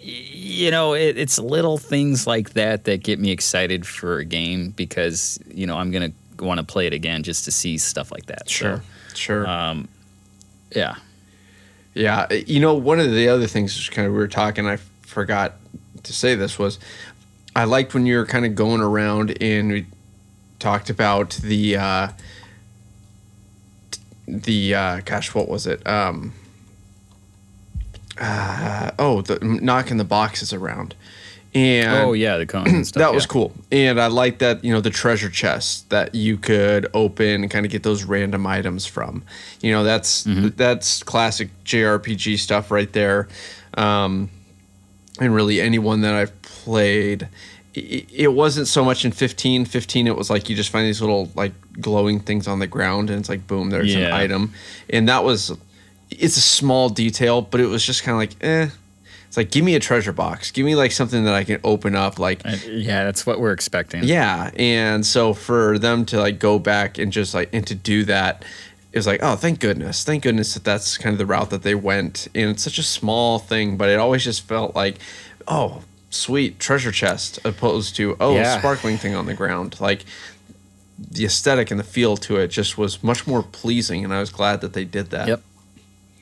you know, it, it's little things like that that get me excited for a game because, you know, I'm going to want to play it again just to see stuff like that. Sure. Sure. So, yeah. Yeah, you know, one of the other things kind of we were talking. I forgot to say this was, I liked when you were kind of going around and we talked about the, uh, the uh, gosh, what was it? Um, uh, oh, the knocking the boxes around, and oh, yeah. The cones that was cool. And i like that you know the treasure chest that you could open and kind of get those random items from. You know that's that's classic jrpg stuff right there. Um, and really anyone that i've played it wasn't so much in 15 15 it was like you just find these little like glowing things on the ground and it's like boom there's an item. And that was it's a small detail but it was just kind of like eh. It's like give me a treasure box. Give me like something that i can open up like Uh, Yeah, that's what we're expecting. yeah, and so for them to like go back and just like and to do that is like oh thank goodness thank goodness that that's kind of the route that they went and it's such a small thing but it always just felt like oh sweet treasure chest opposed to oh Yeah. sparkling thing on the ground like the aesthetic and the feel to it just was much more pleasing and I was glad that they did that. Yep.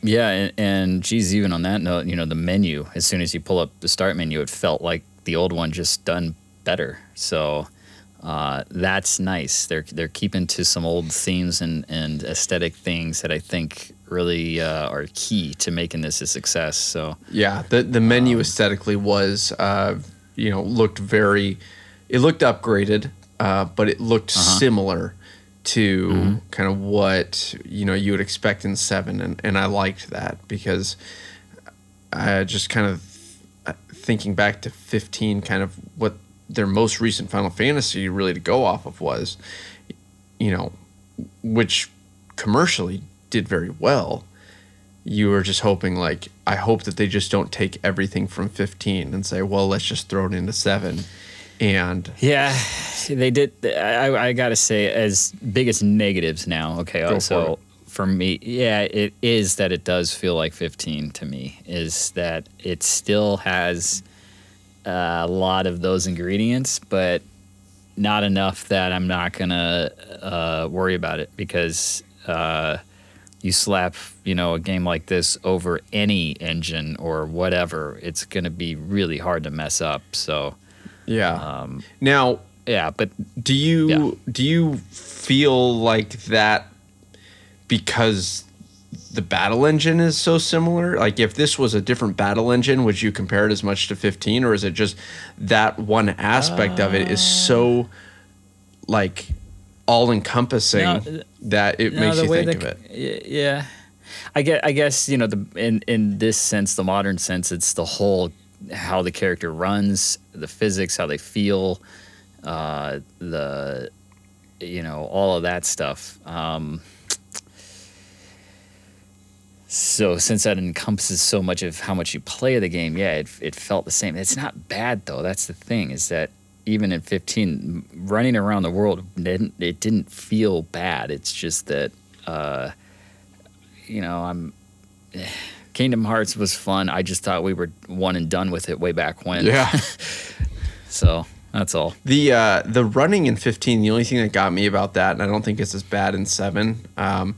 Yeah, and, and geez, even on that note, you know, the menu, as soon as you pull up the start menu, it felt like the old one just done better. So uh, that's nice. They're they're keeping to some old themes and, and aesthetic things that I think really uh, are key to making this a success. So Yeah, the the menu aesthetically was, uh, you know, looked very, it looked upgraded, uh, but it looked similar to kind of what you know you would expect in seven, and and I liked that because I just kind of uh, thinking back to fifteen, kind of what their most recent Final Fantasy really to go off of was, you know, which commercially did very well you were just hoping like I hope that they just don't take everything from 15 and say, well, let's just throw it into seven, and Yeah, they did. I, I gotta say, as big as negatives now. Okay, also for for me, yeah, it is that it does feel like 15 to me. Is that it still has a lot of those ingredients, but not enough that I'm not gonna uh, worry about it because. Uh, you slap, you know, a game like this over any engine or whatever, it's to be really hard to mess up. So, yeah. um, now, yeah, but do you Yeah. do you feel like that because the battle engine is so similar? Like, if this was a different battle engine, would you compare it as much to 15, or is it just that one aspect of it is so like all encompassing No, that it makes you think of it? it. Yeah, I get. I guess you know the in in this sense, the modern sense, it's the whole how the character runs, the physics, how they feel, uh, the you know all of that stuff. Um, so since that encompasses so much of how much you play the game, yeah, it, it felt the same. It's not bad though. That's the thing is that even in 15, running around the world didn't it didn't feel bad. It's just that uh, you know I'm. Kingdom Hearts was fun. I just thought we were one and done with it way back when. Yeah. So that's all. The uh, the running in 15, the only thing that got me about that, and I don't think it's as bad in seven. Um,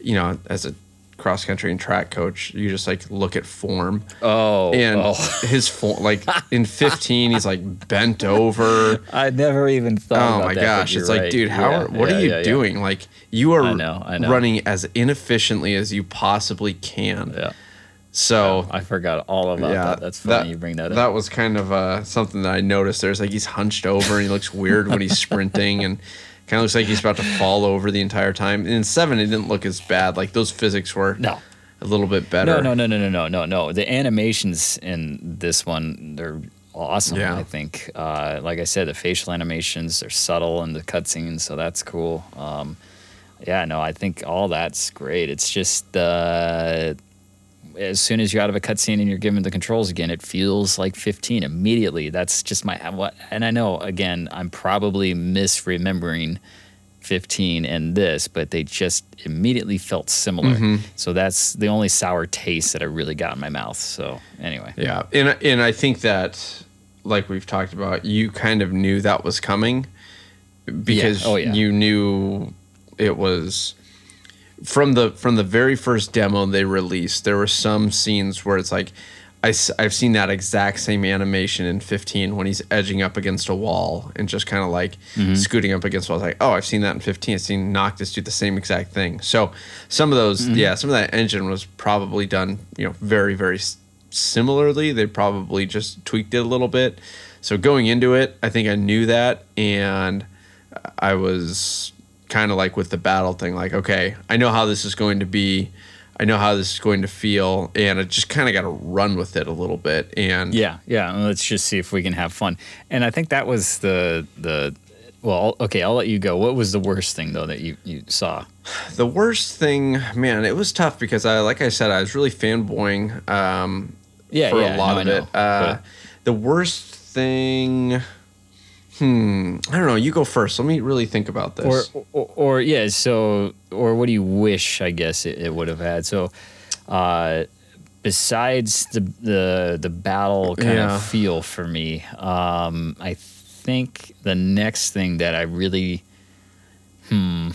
you know, as a cross country and track coach, you just like look at form. Oh, And oh. his form, like in 15, he's like bent over. I never even thought. Oh about my that, gosh, you're it's like, right. dude, how? Yeah, are, what yeah, are you yeah, yeah. doing? Like, you are I know, I know. running as inefficiently as you possibly can. Yeah. So I forgot all about that. That's funny you bring that up. That was kind of uh, something that I noticed. There's like he's hunched over and he looks weird when he's sprinting and kind of looks like he's about to fall over the entire time. In seven, it didn't look as bad. Like those physics were No. a little bit better. No, no, no, no, no, no, no, no. The animations in this one, they're awesome. Yeah. I think, uh, like I said, the facial animations they're subtle in the cutscenes, so that's cool. Um, yeah, no, I think all that's great. It's just uh, as soon as you're out of a cutscene and you're given the controls again, it feels like 15 immediately. That's just my what. And I know again, I'm probably misremembering 15 and this, but they just immediately felt similar. Mm-hmm. So that's the only sour taste that I really got in my mouth. So anyway, Yeah, and and I think that, like we've talked about, you kind of knew that was coming because Oh, yeah. you knew it was from the from the very first demo they released. There were some scenes where it's like. I, have seen that exact same animation in 15 when he's edging up against a wall and just kind of like mm-hmm. scooting up against walls. like, oh, I've seen that in 15. I've seen Noctis do the same exact thing. So some of those, mm-hmm. yeah, some of that engine was probably done, you know, very, very similarly. They probably just tweaked it a little bit. So going into it, I think I knew that, and I was kind of like with the battle thing, like, okay, I know how this is going to be. I know how this is going to feel, and I just kind of got to run with it a little bit. And yeah, yeah. Let's just see if we can have fun. And I think that was the the. Well, okay, I'll let you go. What was the worst thing though that you you saw? the worst thing, man, it was tough because I, like I said, I was really fanboying um, Yeah, for yeah, a lot no, of know, it. Uh, the worst thing, hmm, I don't know. You go first. Let me really think about or, this. or or yeah so or what do you wish i guess it, it would have had so uh besides the the the battle kind Yeah. of feel for me um i think the next thing that i really hmm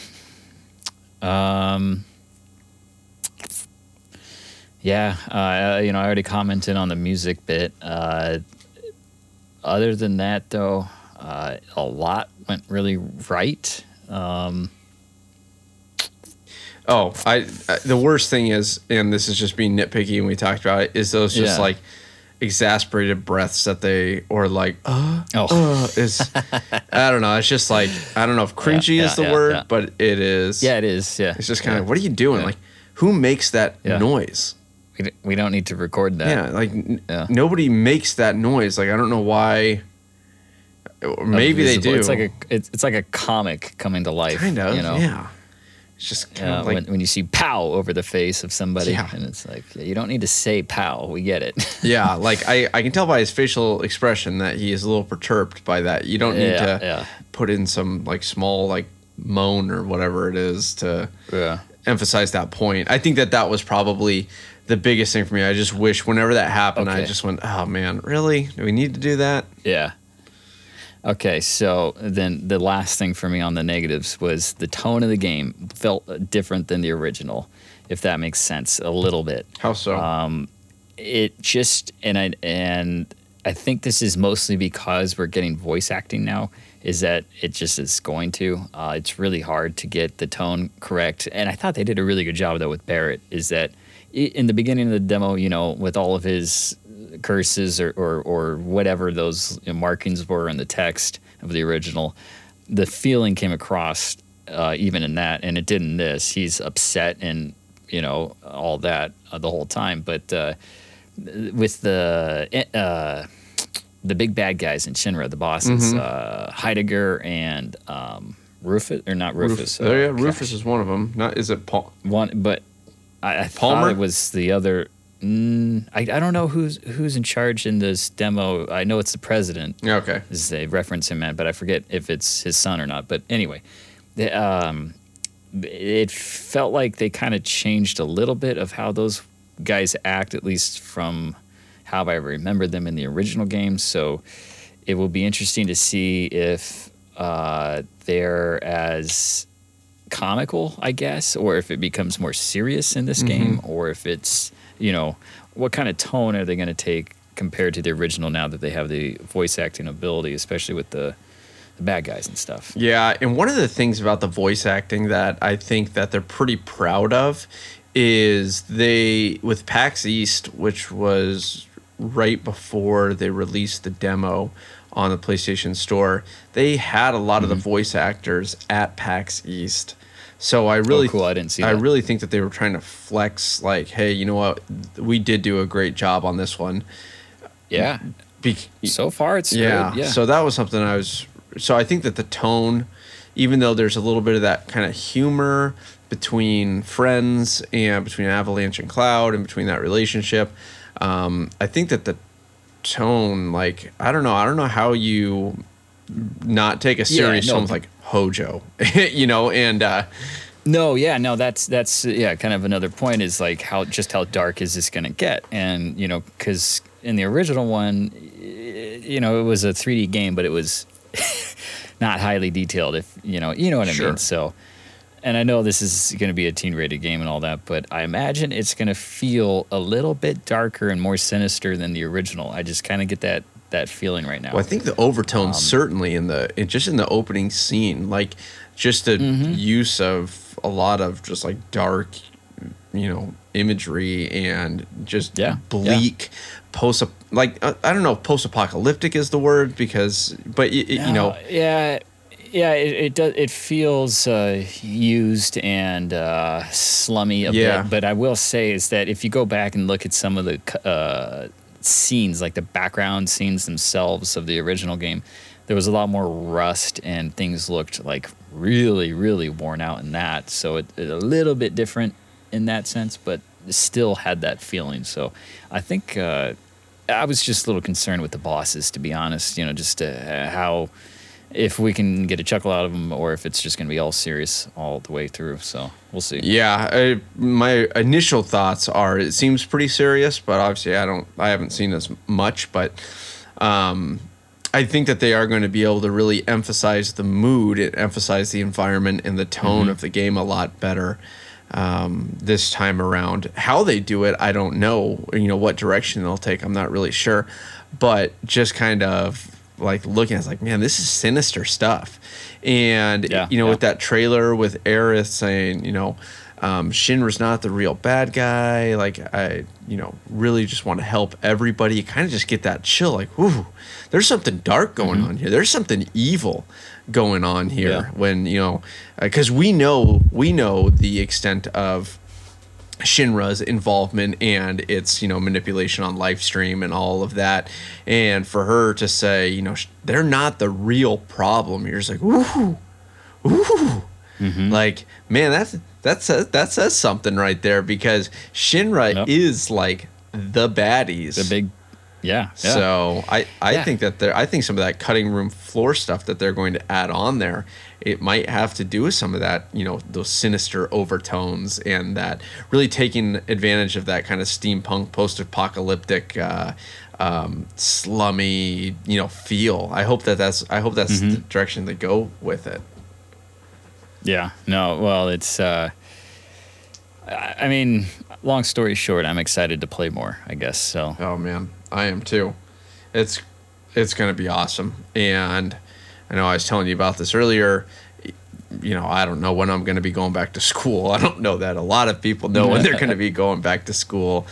um Yeah, uh, you know, I already commented on the music bit. Uh, other than that, though, uh, a lot went really right. Um, Oh, I, I the worst thing is, and this is just being nitpicky, and we talked about it, is those just Yeah. like exasperated breaths that they or like uh Oh. uh, is I don't know. It's just like I don't know if cringy Yeah, is the yeah, word, yeah. but it is. yeah, it is. Yeah, It's just kind yeah. of what are you doing? Yeah. Like who makes that Yeah. noise? we, we don't need to record that. Yeah, like n- Yeah. nobody makes that noise. Like I don't know why. Maybe they do. It's like a it's, it's like a comic coming to life. kind of. You know. Yeah. It's just uh, kind Yeah, of like when, when you see "pow" over the face of somebody, Yeah. and it's like yeah, you don't need to say "pow." We get it. yeah, like I, I can tell by his facial expression that he is a little perturbed by that. You don't need to put in some like small like moan or whatever it is to yeah. emphasize that point. I think that that was probably the biggest thing for me. I just wish whenever that happened, I just went, "Oh man, really? Do we need to do that?" Yeah. Okay, so then the last thing for me on the negatives was the tone of the game felt different than the original, if that makes sense a little bit. How so? Um, It just and I and I think this is mostly because we're getting voice acting now. Is that it just is going to? Uh, it's really hard to get the tone correct, and I thought they did a really good job though with Barret. Is that in the beginning of the demo, you know, with all of his curses or or, or whatever those you know, markings were in the text of the original, the feeling came across uh, even in that, and it did in this. He's upset and you know all that uh, the whole time, but. Uh, with the uh, the big bad guys in Shinra, the bosses, Mm-hmm. uh, Heidegger and um, Rufus, or not Ruf- Rufus. oh, yeah, uh, Rufus is one of them. Not is it Paul? one, but I, I Palmer? thought it was the other. Mm, I, I don't know who's who's in charge in this demo. I know it's the president. Okay. Is they reference him at, but I forget if it's his son or not. But anyway, the, um, it felt like they kind of changed a little bit of how those guys act, at least from how I remember them in the original game. So it will be interesting to see if uh, they're as comical, I guess, or if it becomes more serious in this game, or if it's, you know, what kind of tone are they going to take compared to the original now that they have the voice acting ability, especially with the, the bad guys and stuff. Yeah, and one of the things about the voice acting that I think that they're pretty proud of is they with PAX East, which was right before they released the demo on the PlayStation Store, they had a lot of the mm-hmm. voice actors at PAX East. So I really cool. I didn't see I that. really think that they were trying to flex like, hey, you know what? We did do a great job on this one. Yeah. Be- So far, it's yeah. good. Yeah. So that was something I was. So I think that the tone, even though there's a little bit of that kind of humor between friends and between Avalanche and Cloud and between that relationship, um, I think that the tone, like, I don't know, I don't know how you not take a serious no, tone like Hojo, you know, and uh, No, yeah, no, that's that's yeah, kind of another point is like how just how dark is this going to get, and you know, because in the original one, you know, it was a 3D game, but it was not highly detailed. If you know, you know what I Sure. mean. So, and I know this is going to be a teen rated game and all that, but I imagine it's going to feel a little bit darker and more sinister than the original. I just kind of get that that feeling right now. Well, I think the overtones Um, certainly in the just in the opening scene, like just the Mm-hmm. use of a lot of just like dark, you know, imagery and just Yeah, yeah. bleak post like uh, I don't know post apocalyptic is the word because but y- you know Uh, yeah, yeah, it, it does. It feels uh, used and uh, slummy a Yeah. bit. But I will say is that if you go back and look at some of the uh, scenes, like the background scenes themselves of the original game, there was a lot more rust and things looked like really, really worn out in that. So it, it a little bit different in that sense, but still had that feeling. So I think. Uh, I was just a little concerned with the bosses, to be honest. You know, just uh, how if we can get a chuckle out of them, or if it's just going to be all serious all the way through. So we'll see. yeah I, my initial thoughts are it seems pretty serious but obviously I don't I haven't seen as much but um I think that they are going to be able to really emphasize the mood emphasize the environment and the tone Mm-hmm. of the game a lot better. um, this time around. How they do it, I don't know. You know what direction they'll take. I'm not really sure, but just kind of like looking, at it's like, man, this is sinister stuff. And Yeah, you know, yeah. with that trailer with Aerith saying, you know, um, Shinra's not the real bad guy. Like I, you know, really just want to help everybody. You kind of just get that chill, like, ooh, there's something dark going on here. There's something evil going on here. Mm-hmm. Yeah. When you know, because we know we know the extent of Shinra's involvement and its you know manipulation on Lifestream and all of that, and for her to say you know sh- they're not the real problem, you're just like ooh, ooh, Mm-hmm. like man that's that says that says something right there because Shinra Yep. is like the baddies. The big, yeah. yeah. So I, I Yeah. think that there I think some of that cutting room floor stuff that they're going to add on there, it might have to do with some of that, you know, those sinister overtones and that really taking advantage of that kind of steampunk post-apocalyptic uh, um, slummy, you know, feel. I hope that that's I hope that's Mm-hmm. the direction they go with it. Yeah. No. Well, it's. Uh, I I mean, long story short, I'm excited to play more. I guess so. Oh man, I am too. It's it's gonna be awesome. And I know I was telling you about this earlier. You know, I don't know when I'm gonna be going back to school. I don't know that a lot of people know when they're gonna be going back to school.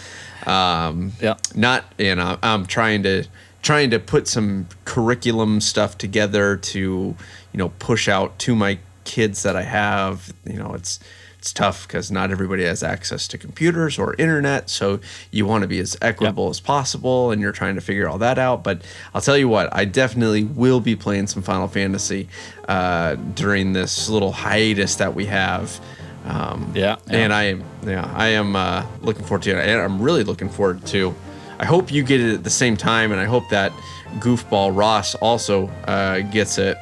Um, Yeah. not you know I'm trying to trying to put some curriculum stuff together to you know push out to my kids that I have. You know, it's it's tough because not everybody has access to computers or internet, so you want to be as equitable as possible, and you're trying to figure all that out. But I'll tell you what, I definitely will be playing some Final Fantasy uh, during this little hiatus that we have. Um, Yeah, yeah. and I am yeah I am uh, looking forward to it, and I'm really looking forward to. I hope you get it at the same time, and I hope that goofball Ross also uh, gets it.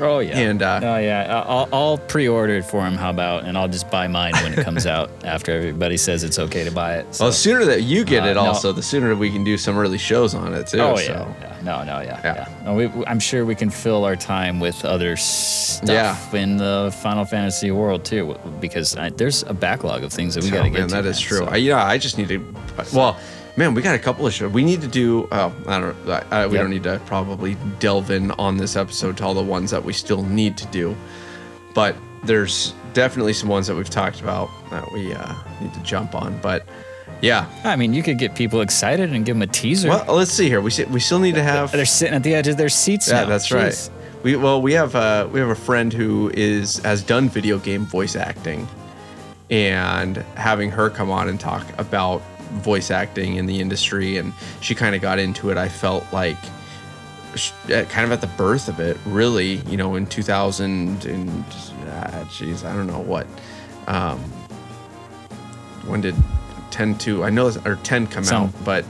Oh yeah. And, uh, oh yeah. I'll, I'll pre-order it for him. How about? And I'll just buy mine when it comes out after everybody says it's okay to buy it. So. Well, the sooner that you get Uh, it, no. also, the sooner we can do some early shows on it too. Oh yeah, so. yeah. No, no, yeah, Yeah. yeah. No, we, we- I'm sure we can fill our time with other stuff Yeah. in the Final Fantasy world too, because I, there's a backlog of things that we got Oh, to get man, to. that is man, true. so- I, yeah, I just need to. Well, man, we got a couple of shows. We need to do. Oh, I don't. I, I, we Yep. don't need to probably delve in on this episode to all the ones that we still need to do, but there's definitely some ones that we've talked about that we uh, need to jump on. But yeah, I mean, you could get people excited and give them a teaser. well, let's see here. We we still need to have. They're sitting at the edge of their seats Yeah, now. that's Jeez. right. We well, we have uh, we have a friend who is has done video game voice acting, and having her come on and talk about voice acting in the industry, and she kind of got into it. I felt like at- kind of at the birth of it, really. You know, in 2000 and jeez, geez, I don't know what. Um, when did 10 to I know or 10 come Some- out, but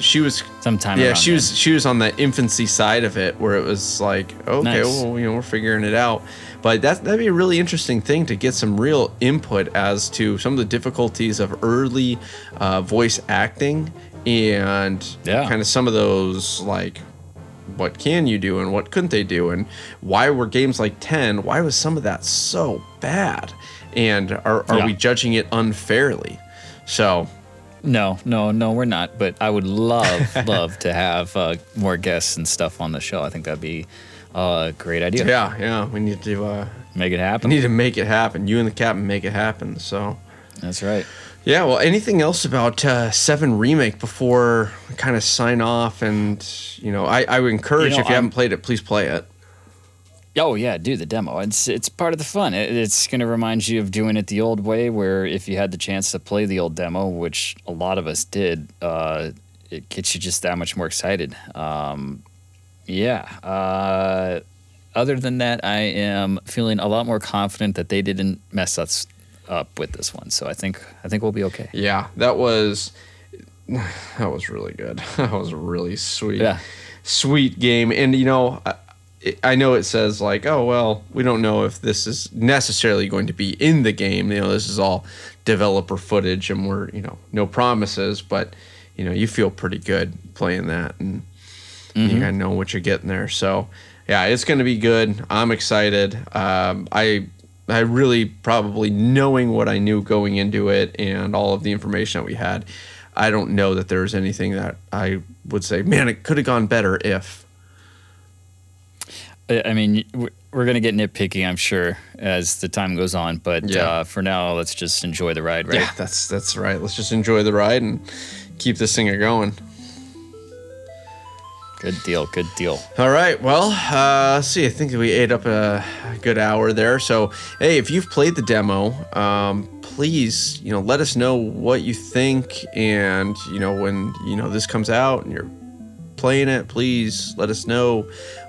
she was Sometime. yeah, she then. was she was on the infancy side of it where it was like, okay, Nice. well, you know, we're figuring it out. But that that'd be a really interesting thing to get some real input as to some of the difficulties of early uh, voice acting and Yeah. kind of some of those like what can you do and what couldn't they do and why were games like 10 why was some of that so bad and are, are Yeah. we judging it unfairly so No, no, no, we're not. But I would love, love to have uh, more guests and stuff on the show. I think that'd be a great idea. yeah yeah we need to uh, Make it happen. We need to make it happen. You and the captain make it happen. So, That's right. yeah. Well, anything else about uh, Seven Remake before we kind of sign off? And you know, I, I would encourage You know, if you I'm- haven't played it, please play it. Oh yeah, do the demo. It's it's part of the fun. It, it's going to remind you of doing it the old way, where if you had the chance to play the old demo, which a lot of us did, uh, it gets you just that much more excited. Um, yeah. Uh, other than that, I am feeling a lot more confident that they didn't mess us up with this one. So I think I think we'll be okay. Yeah, that was that was really good. That was a really sweet, Yeah. sweet game. And you know, I, I know it says like, oh well, we don't know if this is necessarily going to be in the game. You know, this is all developer footage, and we're you know no promises, but you know you feel pretty good playing that, and you kind of know what you're getting there. So yeah, it's going to be good. I'm excited. Um, I I really probably knowing what I knew going into it and all of the information that we had, I don't know that there's anything that I would say, man, it could have gone better if. I I mean, we're gonna get nitpicky, I'm sure, as the time goes on. But Yeah. uh, for now, let's just enjoy the ride, right? Yeah, that's that's right. Let's just enjoy the ride and keep this thing going. Good deal. Good deal. All right. Well, uh, see. I think we ate up a good hour there. So, hey, if you've played the demo, um, please, you know, let us know what you think. And you know, when you know this comes out and you're playing it, please let us know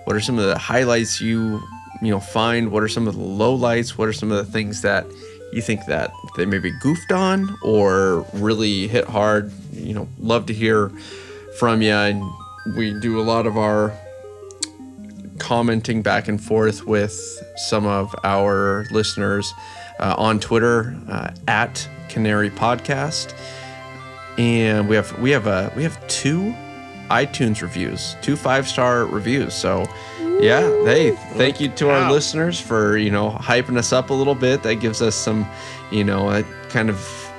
what are some of the highlights you you know find. What are some of the lowlights? What are some of the things that you think that they maybe goofed on or really hit hard? You know, love to hear from you. And we do a lot of our commenting back and forth with some of our listeners uh, on Twitter uh, at Canary Podcast, and we have we have a we have two iTunes reviews, two five star reviews. So yeah, hey, thank you to our listeners for you know hyping us up a little bit. That gives us some, you know, it kind of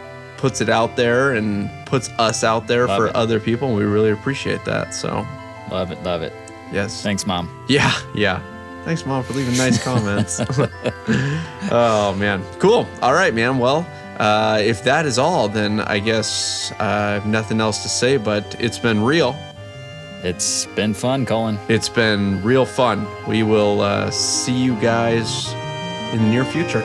puts it out there and puts us out there Love for it. other people, and we really appreciate that. So Love it. Love it. yes, Thanks, mom. yeah, yeah. Thanks, mom, for leaving nice comments. oh man, cool. All right, man. Well, uh, if that is all, then I guess uh, I have nothing else to say. But it's been real. It's been fun, Colin. It's been real fun. We will uh, see you guys in the near future.